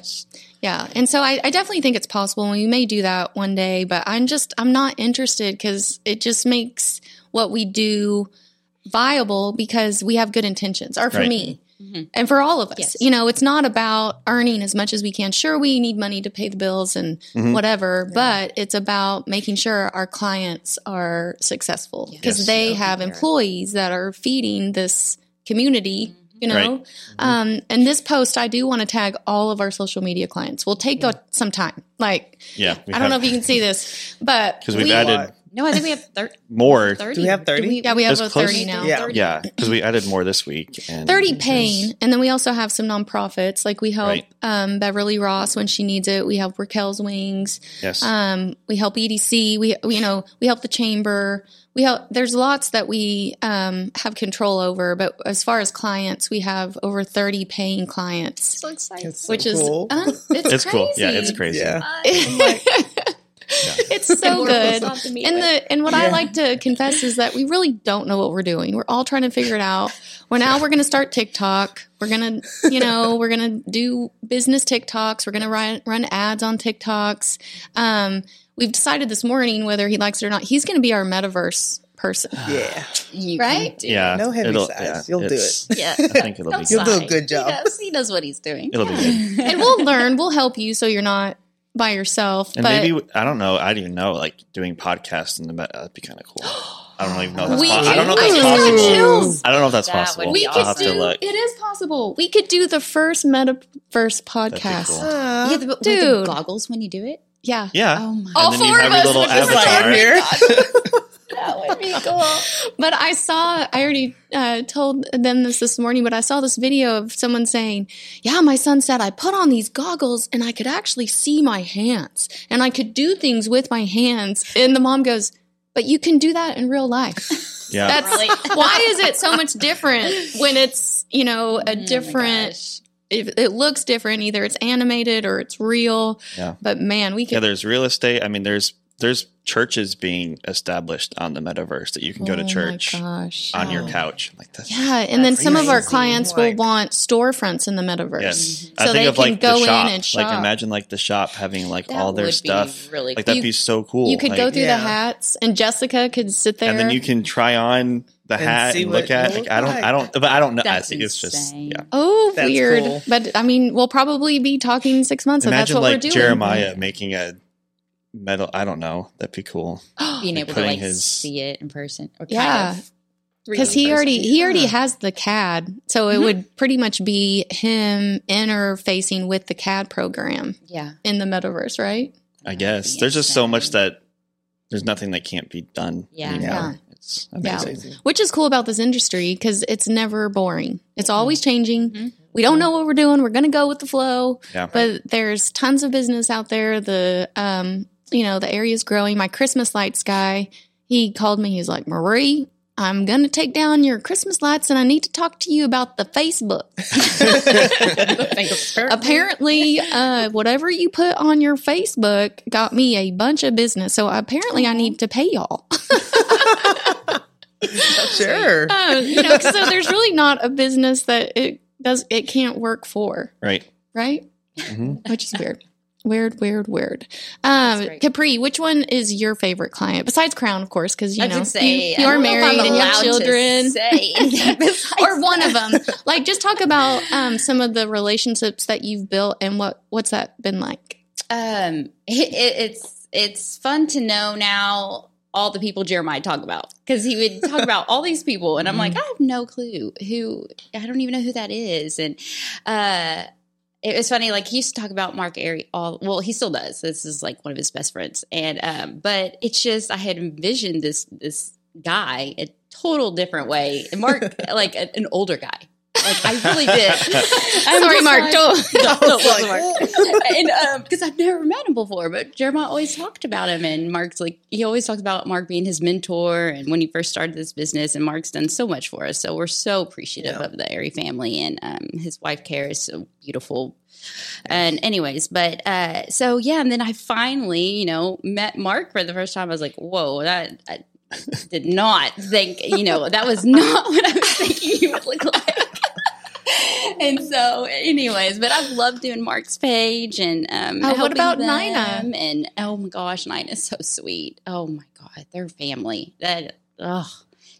[SPEAKER 3] Yeah. And so I, I definitely think it's possible. and We may do that one day, but I'm just, I'm not interested because it just makes what we do viable because we have good intentions, or for
[SPEAKER 4] Right.
[SPEAKER 3] me.
[SPEAKER 5] Mhm.
[SPEAKER 3] And for all of us,
[SPEAKER 5] Yes.
[SPEAKER 3] you know, it's not about earning as much as we can. Sure, we need money to pay the bills and
[SPEAKER 4] Mhm.
[SPEAKER 3] whatever, but it's about making sure our clients are successful because
[SPEAKER 4] Yes.
[SPEAKER 3] they
[SPEAKER 1] Yeah.
[SPEAKER 3] have
[SPEAKER 1] Yeah.
[SPEAKER 3] employees that are feeding this community, you know.
[SPEAKER 4] Right.
[SPEAKER 3] Um, and this post, I do want to tag all of our social media clients. We'll take uh, some time. Like,
[SPEAKER 4] yeah,
[SPEAKER 3] I don't know if you can see this, but [laughs]
[SPEAKER 4] because we've
[SPEAKER 3] we-
[SPEAKER 4] added
[SPEAKER 5] No, I think we have thir-
[SPEAKER 4] more.
[SPEAKER 5] 30.
[SPEAKER 1] Do we have 30?
[SPEAKER 3] Yeah, we have
[SPEAKER 4] It's
[SPEAKER 3] 30 now.
[SPEAKER 1] Yeah.
[SPEAKER 4] Yeah, because we added more this week. And
[SPEAKER 3] 30
[SPEAKER 4] there's-
[SPEAKER 3] paying and then we also have some nonprofits like we help
[SPEAKER 4] Right.
[SPEAKER 3] um, beverly ross when she needs it we help raquel's wings
[SPEAKER 4] Yes.
[SPEAKER 3] um, we help edc we, we you know we help the chamber we help there's lots that we um, have control over but as far as clients we have over 30 paying clients
[SPEAKER 5] So excited.
[SPEAKER 1] It's so
[SPEAKER 3] which
[SPEAKER 1] cool.
[SPEAKER 3] is uh, it's,
[SPEAKER 4] it's cool. Yeah, it's crazy.
[SPEAKER 1] Yeah. [laughs] [laughs]
[SPEAKER 3] it's so good
[SPEAKER 5] And
[SPEAKER 3] and the and what I like to confess is that we really don't know what we're doing. We're all trying to figure it out. We're now we're going to start TikTok. We're going to, you know, [laughs] we're going to do business TikToks. We're going to run run ads on TikToks. Um, we've decided this morning whether he likes it or not. He's going to be our metaverse person. [sighs]
[SPEAKER 1] Yeah.
[SPEAKER 5] You
[SPEAKER 3] Right?
[SPEAKER 5] do
[SPEAKER 4] Yeah,
[SPEAKER 1] No heavy
[SPEAKER 4] it'll-
[SPEAKER 1] sides. You'll do
[SPEAKER 5] it. [laughs] Yeah.
[SPEAKER 4] I think it'll be
[SPEAKER 5] Don't
[SPEAKER 1] You'll do a good job.
[SPEAKER 5] He knows, he knows what he's doing.
[SPEAKER 4] It'll be good.
[SPEAKER 3] and we'll learn. We'll help you so you're not by yourself.
[SPEAKER 4] And
[SPEAKER 3] but
[SPEAKER 4] maybe I don't know. I don't even know. Like doing podcasts in the meta that'd be kind of cool. I don't even know. If that's
[SPEAKER 3] We
[SPEAKER 4] po- I don't know if that's
[SPEAKER 3] I
[SPEAKER 4] possible.
[SPEAKER 3] chills.
[SPEAKER 4] I don't know if that's
[SPEAKER 5] That
[SPEAKER 4] possible.
[SPEAKER 3] we
[SPEAKER 4] I'll
[SPEAKER 3] could
[SPEAKER 4] have
[SPEAKER 3] do
[SPEAKER 4] to look.
[SPEAKER 3] it is possible. We could do the first metaverse podcast.
[SPEAKER 4] cool.
[SPEAKER 1] Uh,
[SPEAKER 5] yeah, the, with the
[SPEAKER 3] Dude.
[SPEAKER 5] goggles when you do it.
[SPEAKER 3] Yeah.
[SPEAKER 4] Yeah.
[SPEAKER 5] Oh my
[SPEAKER 3] All
[SPEAKER 4] and then
[SPEAKER 3] four
[SPEAKER 4] you have
[SPEAKER 3] of us
[SPEAKER 4] little
[SPEAKER 3] would just
[SPEAKER 4] avatar. [laughs]
[SPEAKER 1] I'm here.
[SPEAKER 5] that would be cool.
[SPEAKER 3] But I saw, I already uh, told them this this morning, but I saw this video of someone saying, Yeah, my son said I put on these goggles and I could actually see my hands and I could do things with my hands. And the mom goes, But you can do that in real life.
[SPEAKER 4] Yeah.
[SPEAKER 3] That's
[SPEAKER 5] Really? [laughs]
[SPEAKER 3] why is it so much different when it's, you know, a
[SPEAKER 5] Oh
[SPEAKER 3] different,
[SPEAKER 5] gosh.
[SPEAKER 3] it, it looks different. Either it's animated or it's real.
[SPEAKER 4] Yeah.
[SPEAKER 3] But man, we
[SPEAKER 4] can.
[SPEAKER 3] yeah.
[SPEAKER 4] There's real estate. I mean, there's there's churches being established on the metaverse that you can go
[SPEAKER 3] Oh
[SPEAKER 4] to church
[SPEAKER 3] gosh.
[SPEAKER 4] on your
[SPEAKER 5] Oh.
[SPEAKER 4] couch. Like that's
[SPEAKER 3] Yeah, and then
[SPEAKER 5] That's
[SPEAKER 3] some of our
[SPEAKER 5] crazy.
[SPEAKER 3] clients will want storefronts in the metaverse.
[SPEAKER 4] Yes.
[SPEAKER 3] So
[SPEAKER 4] I think
[SPEAKER 3] they
[SPEAKER 4] of
[SPEAKER 3] can
[SPEAKER 4] like
[SPEAKER 3] go
[SPEAKER 4] the
[SPEAKER 3] in
[SPEAKER 4] shop.
[SPEAKER 3] and
[SPEAKER 4] Like imagine like the shop having like
[SPEAKER 5] That
[SPEAKER 4] all their
[SPEAKER 5] would be
[SPEAKER 4] stuff.
[SPEAKER 5] really
[SPEAKER 4] like that'd be so cool.
[SPEAKER 3] You could go through
[SPEAKER 1] Yeah.
[SPEAKER 3] the hats, and Jessica could sit there.
[SPEAKER 4] and then you can try on the
[SPEAKER 1] And
[SPEAKER 4] hat
[SPEAKER 1] see
[SPEAKER 4] and look at.
[SPEAKER 1] you
[SPEAKER 4] Like, I don't.
[SPEAKER 1] like.
[SPEAKER 4] I don't. But I don't know. I
[SPEAKER 5] That's
[SPEAKER 4] think it's just yeah.
[SPEAKER 3] oh,
[SPEAKER 1] That's
[SPEAKER 3] weird.
[SPEAKER 1] cool.
[SPEAKER 3] But I mean, we'll probably be talking six months, and that's
[SPEAKER 4] Imagine
[SPEAKER 3] what we're
[SPEAKER 4] like
[SPEAKER 3] doing.
[SPEAKER 4] Jeremiah making a metal. I don't know. That'd be cool. [gasps]
[SPEAKER 5] being
[SPEAKER 4] Like
[SPEAKER 5] able to like
[SPEAKER 4] his-
[SPEAKER 5] see it in person or
[SPEAKER 3] Yeah.
[SPEAKER 5] kind of
[SPEAKER 3] because he already he already
[SPEAKER 1] Yeah.
[SPEAKER 3] has the CAD, so it
[SPEAKER 5] Mhm.
[SPEAKER 3] would pretty much be him interfacing with the CAD program
[SPEAKER 5] yeah
[SPEAKER 3] in the metaverse, right?
[SPEAKER 4] I guess there's just so much that there's nothing that can't be done.
[SPEAKER 5] Yeah.
[SPEAKER 4] anymore.
[SPEAKER 3] Yeah.
[SPEAKER 4] It's
[SPEAKER 3] Yeah. Which is cool about this industry because it's never boring. It's always changing.
[SPEAKER 5] Mhm.
[SPEAKER 3] We don't know what we're doing. We're going to go with the flow.
[SPEAKER 4] Yeah.
[SPEAKER 3] But there's tons of business out there. The um, you know, the area is growing. My Christmas lights guy, he called me. He's like, Marie, I'm going to take down your Christmas lights, and I need to talk to you about the Facebook. [laughs] [laughs] apparently, uh, whatever you put on your Facebook got me a bunch of business. So apparently, I need to pay y'all. [laughs]
[SPEAKER 1] Sure.
[SPEAKER 3] Uh, you know, so there's really not a business that it does it can't work for,
[SPEAKER 4] Right.
[SPEAKER 3] right?
[SPEAKER 4] Mhm.
[SPEAKER 3] Which is weird. Weird, weird, weird. Um, Capri, which one is your favorite client besides Crown, of course? Because you know
[SPEAKER 5] say
[SPEAKER 3] you, are
[SPEAKER 5] don't know if
[SPEAKER 3] married and you have children,
[SPEAKER 5] say [laughs]
[SPEAKER 3] or one of them. Like, just talk about um, some of the relationships that you've built and what what's that been like?
[SPEAKER 5] Um, it, it, it's it's fun to know now all the people Jeremiah talk about because he would talk about all these people, and I'm [laughs] like, I have no clue who. I don't even know who that is, and uh, it was funny. Like he used to talk about Mark Airy all. Well, he still does. This is like one of his best friends, and um, but it's just I had envisioned this this guy a total different way, and Mark [laughs] like a- an older guy. Like I really did. [laughs] I'm
[SPEAKER 3] Sorry, Mark.
[SPEAKER 5] like-
[SPEAKER 3] don't. [laughs]
[SPEAKER 5] no, no, it wasn't
[SPEAKER 1] Like,
[SPEAKER 5] Mark. and because I've never met him before, but Jeremiah always talked about him, and Mark's like he always talked about Mark being his mentor, and when he first started this business, and Mark's done so much for us, so we're so appreciative
[SPEAKER 1] Yeah.
[SPEAKER 5] of the Airy family, and um, his wife Kara is so beautiful. And anyways, but uh, so yeah, and then I finally, you know, met Mark for the first time. I was like, whoa, that. I, [laughs] did not think, you know, that was not what I was thinking he would look like and so, anyways, but I've loved doing Mark's page and um,
[SPEAKER 3] Oh, what about
[SPEAKER 5] them.
[SPEAKER 3] Nina?
[SPEAKER 5] And oh my gosh, Nina's so sweet. Oh my god, their family that oh,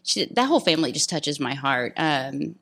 [SPEAKER 5] she, that whole family just touches my heart. Um,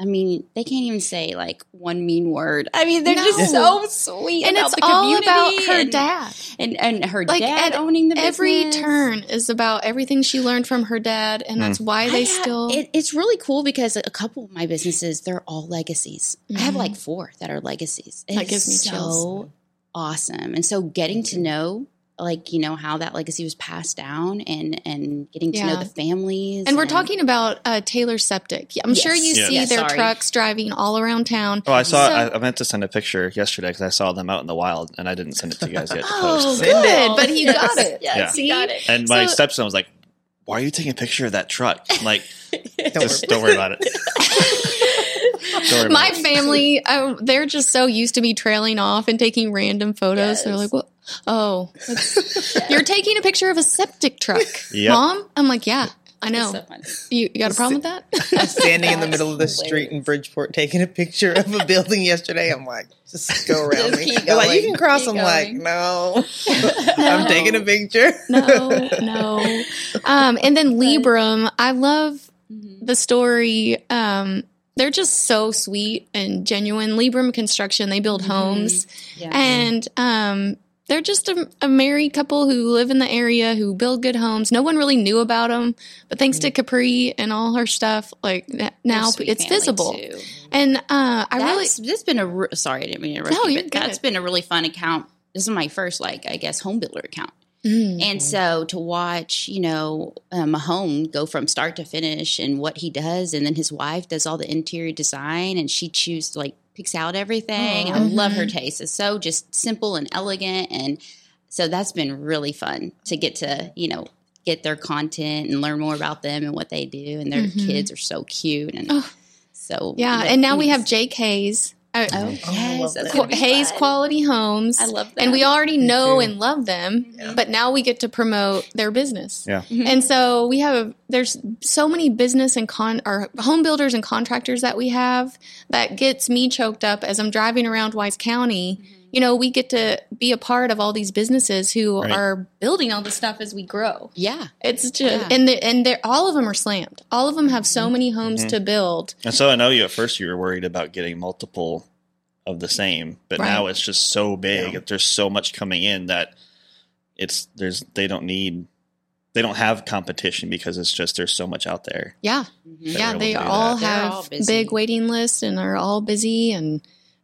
[SPEAKER 5] I mean, they can't even say like one mean word. I mean, they're just so sweet,
[SPEAKER 3] And
[SPEAKER 5] about
[SPEAKER 3] it's
[SPEAKER 5] the
[SPEAKER 3] all about her
[SPEAKER 5] and,
[SPEAKER 3] dad.
[SPEAKER 5] and and her
[SPEAKER 3] Like,
[SPEAKER 5] dad
[SPEAKER 3] at
[SPEAKER 5] owning the business.
[SPEAKER 3] Every
[SPEAKER 5] business.
[SPEAKER 3] turn is about everything she learned from her dad, and that's mm. why
[SPEAKER 5] I
[SPEAKER 3] they
[SPEAKER 5] have-
[SPEAKER 3] still.
[SPEAKER 5] It, it's really cool because a couple of my businesses they're all legacies. I have like mm-hmm. four that are legacies.
[SPEAKER 3] That gives me
[SPEAKER 5] so
[SPEAKER 3] chills.
[SPEAKER 5] awesome, and so getting to know like you know how that legacy was passed down and and getting to know the families.
[SPEAKER 3] And we're talking about uh, Taylor Septic. I'm sure you
[SPEAKER 5] Yes.
[SPEAKER 3] see
[SPEAKER 5] Yes,
[SPEAKER 3] their
[SPEAKER 5] sorry.
[SPEAKER 3] trucks driving all around town.
[SPEAKER 4] Oh, I saw.
[SPEAKER 3] So-
[SPEAKER 4] I, I meant to send a picture yesterday because I saw them out in the wild, and I didn't send it to you guys yet to [laughs]
[SPEAKER 3] Oh,
[SPEAKER 4] post.
[SPEAKER 1] It.
[SPEAKER 3] good. But he
[SPEAKER 5] Yes,
[SPEAKER 3] got it.
[SPEAKER 5] yes,
[SPEAKER 4] Yeah.
[SPEAKER 3] See?
[SPEAKER 5] got it.
[SPEAKER 4] And my
[SPEAKER 3] So-
[SPEAKER 4] stepson was like, "Why are you taking a picture of that truck?" I'm like,
[SPEAKER 1] Don't [laughs]
[SPEAKER 4] just
[SPEAKER 1] worry.
[SPEAKER 4] don't worry about it. [laughs] Don't
[SPEAKER 3] My
[SPEAKER 4] about
[SPEAKER 3] family, um, they're just so used to me trailing off and taking random photos. They're like, "What? Oh, [laughs] you're taking a picture of a septic truck,
[SPEAKER 4] Yep.
[SPEAKER 3] mom?" I'm like, "Yeah, I know.
[SPEAKER 5] So.
[SPEAKER 3] You, you got a problem with that?" [laughs]
[SPEAKER 1] Standing in the middle of the street in Bridgeport taking a picture of a building yesterday. I'm like, just go around
[SPEAKER 5] Just
[SPEAKER 1] me.
[SPEAKER 5] keep
[SPEAKER 1] They're like, you can cross.
[SPEAKER 5] Keep
[SPEAKER 1] I'm like,
[SPEAKER 5] going.
[SPEAKER 1] no. [laughs] I'm taking a picture.
[SPEAKER 3] no, no. Um, and then Libram, I love
[SPEAKER 5] Mhm.
[SPEAKER 3] the story. Um, they're just so sweet and genuine. Libram Construction, they build homes.
[SPEAKER 5] Yeah.
[SPEAKER 3] And um, they're just a, a married couple who live in the area who build good homes. No one really knew about them, but thanks to Capri and all her stuff, like now it's visible.
[SPEAKER 5] too.
[SPEAKER 3] And uh, I really,
[SPEAKER 5] That's, this has been a re- sorry I didn't mean to interrupt
[SPEAKER 3] No,
[SPEAKER 5] you, but
[SPEAKER 3] good.
[SPEAKER 5] that's been a really fun account. This is my first like I guess home builder account,
[SPEAKER 3] Mm.
[SPEAKER 5] and so to watch you know um, a go from start to finish and what he does, and then his wife does all the interior design, and she chooses like picks out everything. I love her taste. It's so just simple and elegant, and so that's been really fun to get to you know get their content and learn more about them and what they do, and their
[SPEAKER 3] Mhm.
[SPEAKER 5] kids are so cute and.
[SPEAKER 3] Oh.
[SPEAKER 5] So
[SPEAKER 3] yeah. And now we have Jake Hayes. Uh,
[SPEAKER 5] Oh, yes,
[SPEAKER 1] love
[SPEAKER 5] that's
[SPEAKER 1] that.
[SPEAKER 5] gonna be
[SPEAKER 3] Hayes
[SPEAKER 5] fun.
[SPEAKER 3] Quality Homes.
[SPEAKER 5] I love that.
[SPEAKER 3] And we already know and love them,
[SPEAKER 1] Yeah.
[SPEAKER 3] but now we get to promote their business.
[SPEAKER 4] Yeah.
[SPEAKER 5] Mhm.
[SPEAKER 3] And so we have A, there's so many business and con or home builders and contractors that we have that gets me choked up as I'm driving around Wise County.
[SPEAKER 5] Mm-hmm.
[SPEAKER 3] You know, we get to be a part of all these businesses who
[SPEAKER 4] Right.
[SPEAKER 3] are building all this stuff as we grow.
[SPEAKER 5] Yeah.
[SPEAKER 3] It's just
[SPEAKER 5] Yeah.
[SPEAKER 3] and the, and they're all of them are slammed. All of them have so many homes
[SPEAKER 4] Mhm.
[SPEAKER 3] to build.
[SPEAKER 4] And so I know you at first you were worried about getting multiple of the same, but
[SPEAKER 3] Right.
[SPEAKER 4] now it's just so big.
[SPEAKER 1] Yeah.
[SPEAKER 4] There's so much coming in that it's there's they don't need they don't have competition because it's just there's so much out there.
[SPEAKER 3] Yeah.
[SPEAKER 5] Mhm.
[SPEAKER 3] Yeah, they
[SPEAKER 4] able to do
[SPEAKER 3] all
[SPEAKER 4] that.
[SPEAKER 3] Have
[SPEAKER 5] all
[SPEAKER 3] big waiting lists and are all busy and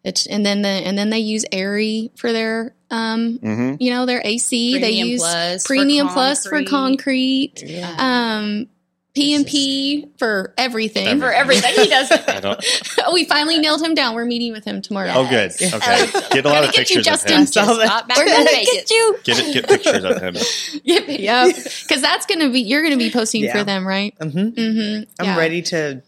[SPEAKER 3] it's and then the and then they use Airy for their um
[SPEAKER 4] Mm-hmm.
[SPEAKER 3] you know their AC. they use
[SPEAKER 5] Plus for
[SPEAKER 3] Premium Plus for
[SPEAKER 5] concrete.
[SPEAKER 3] concrete.
[SPEAKER 1] Yeah.
[SPEAKER 3] Um P and P for everything.
[SPEAKER 5] For everything he does. [laughs]
[SPEAKER 4] I [laughs]
[SPEAKER 3] we finally nailed him down. We're meeting with him tomorrow.
[SPEAKER 4] Oh, good.
[SPEAKER 5] Yes.
[SPEAKER 4] Okay, [laughs] get a lot
[SPEAKER 3] Gonna
[SPEAKER 4] of
[SPEAKER 3] get you,
[SPEAKER 4] pictures of
[SPEAKER 3] Justin.
[SPEAKER 4] him.
[SPEAKER 1] I saw that.
[SPEAKER 5] Got back
[SPEAKER 3] We're gonna
[SPEAKER 5] Vegas.
[SPEAKER 3] get you.
[SPEAKER 4] Get it. Get pictures of him.
[SPEAKER 3] Yep, because that's gonna be you're gonna be posting
[SPEAKER 1] Yeah.
[SPEAKER 3] for them, right?
[SPEAKER 1] hmm
[SPEAKER 3] Mm-hmm.
[SPEAKER 1] I'm ready to.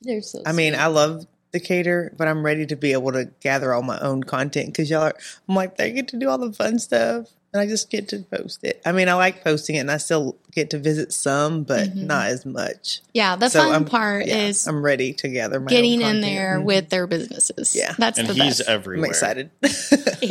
[SPEAKER 5] They're so
[SPEAKER 1] I mean,
[SPEAKER 5] sweet.
[SPEAKER 1] I love Decatur, but I'm ready to be able to gather all my own content because y'all are. I'm like, they get to do all the fun stuff, and I just get to post it. I mean, I like posting it, and I still get to visit some, but
[SPEAKER 3] Mhm.
[SPEAKER 1] not as much.
[SPEAKER 3] Yeah, the
[SPEAKER 1] So
[SPEAKER 3] fun
[SPEAKER 1] I'm-
[SPEAKER 3] part
[SPEAKER 1] Yeah,
[SPEAKER 3] is
[SPEAKER 1] I'm ready to gather my
[SPEAKER 3] getting
[SPEAKER 1] own
[SPEAKER 3] in
[SPEAKER 1] content.
[SPEAKER 3] there
[SPEAKER 1] Mhm.
[SPEAKER 3] with their businesses.
[SPEAKER 1] Yeah.
[SPEAKER 3] that's
[SPEAKER 4] And
[SPEAKER 3] the
[SPEAKER 4] he's
[SPEAKER 3] best.
[SPEAKER 4] everywhere.
[SPEAKER 1] I'm excited. [laughs]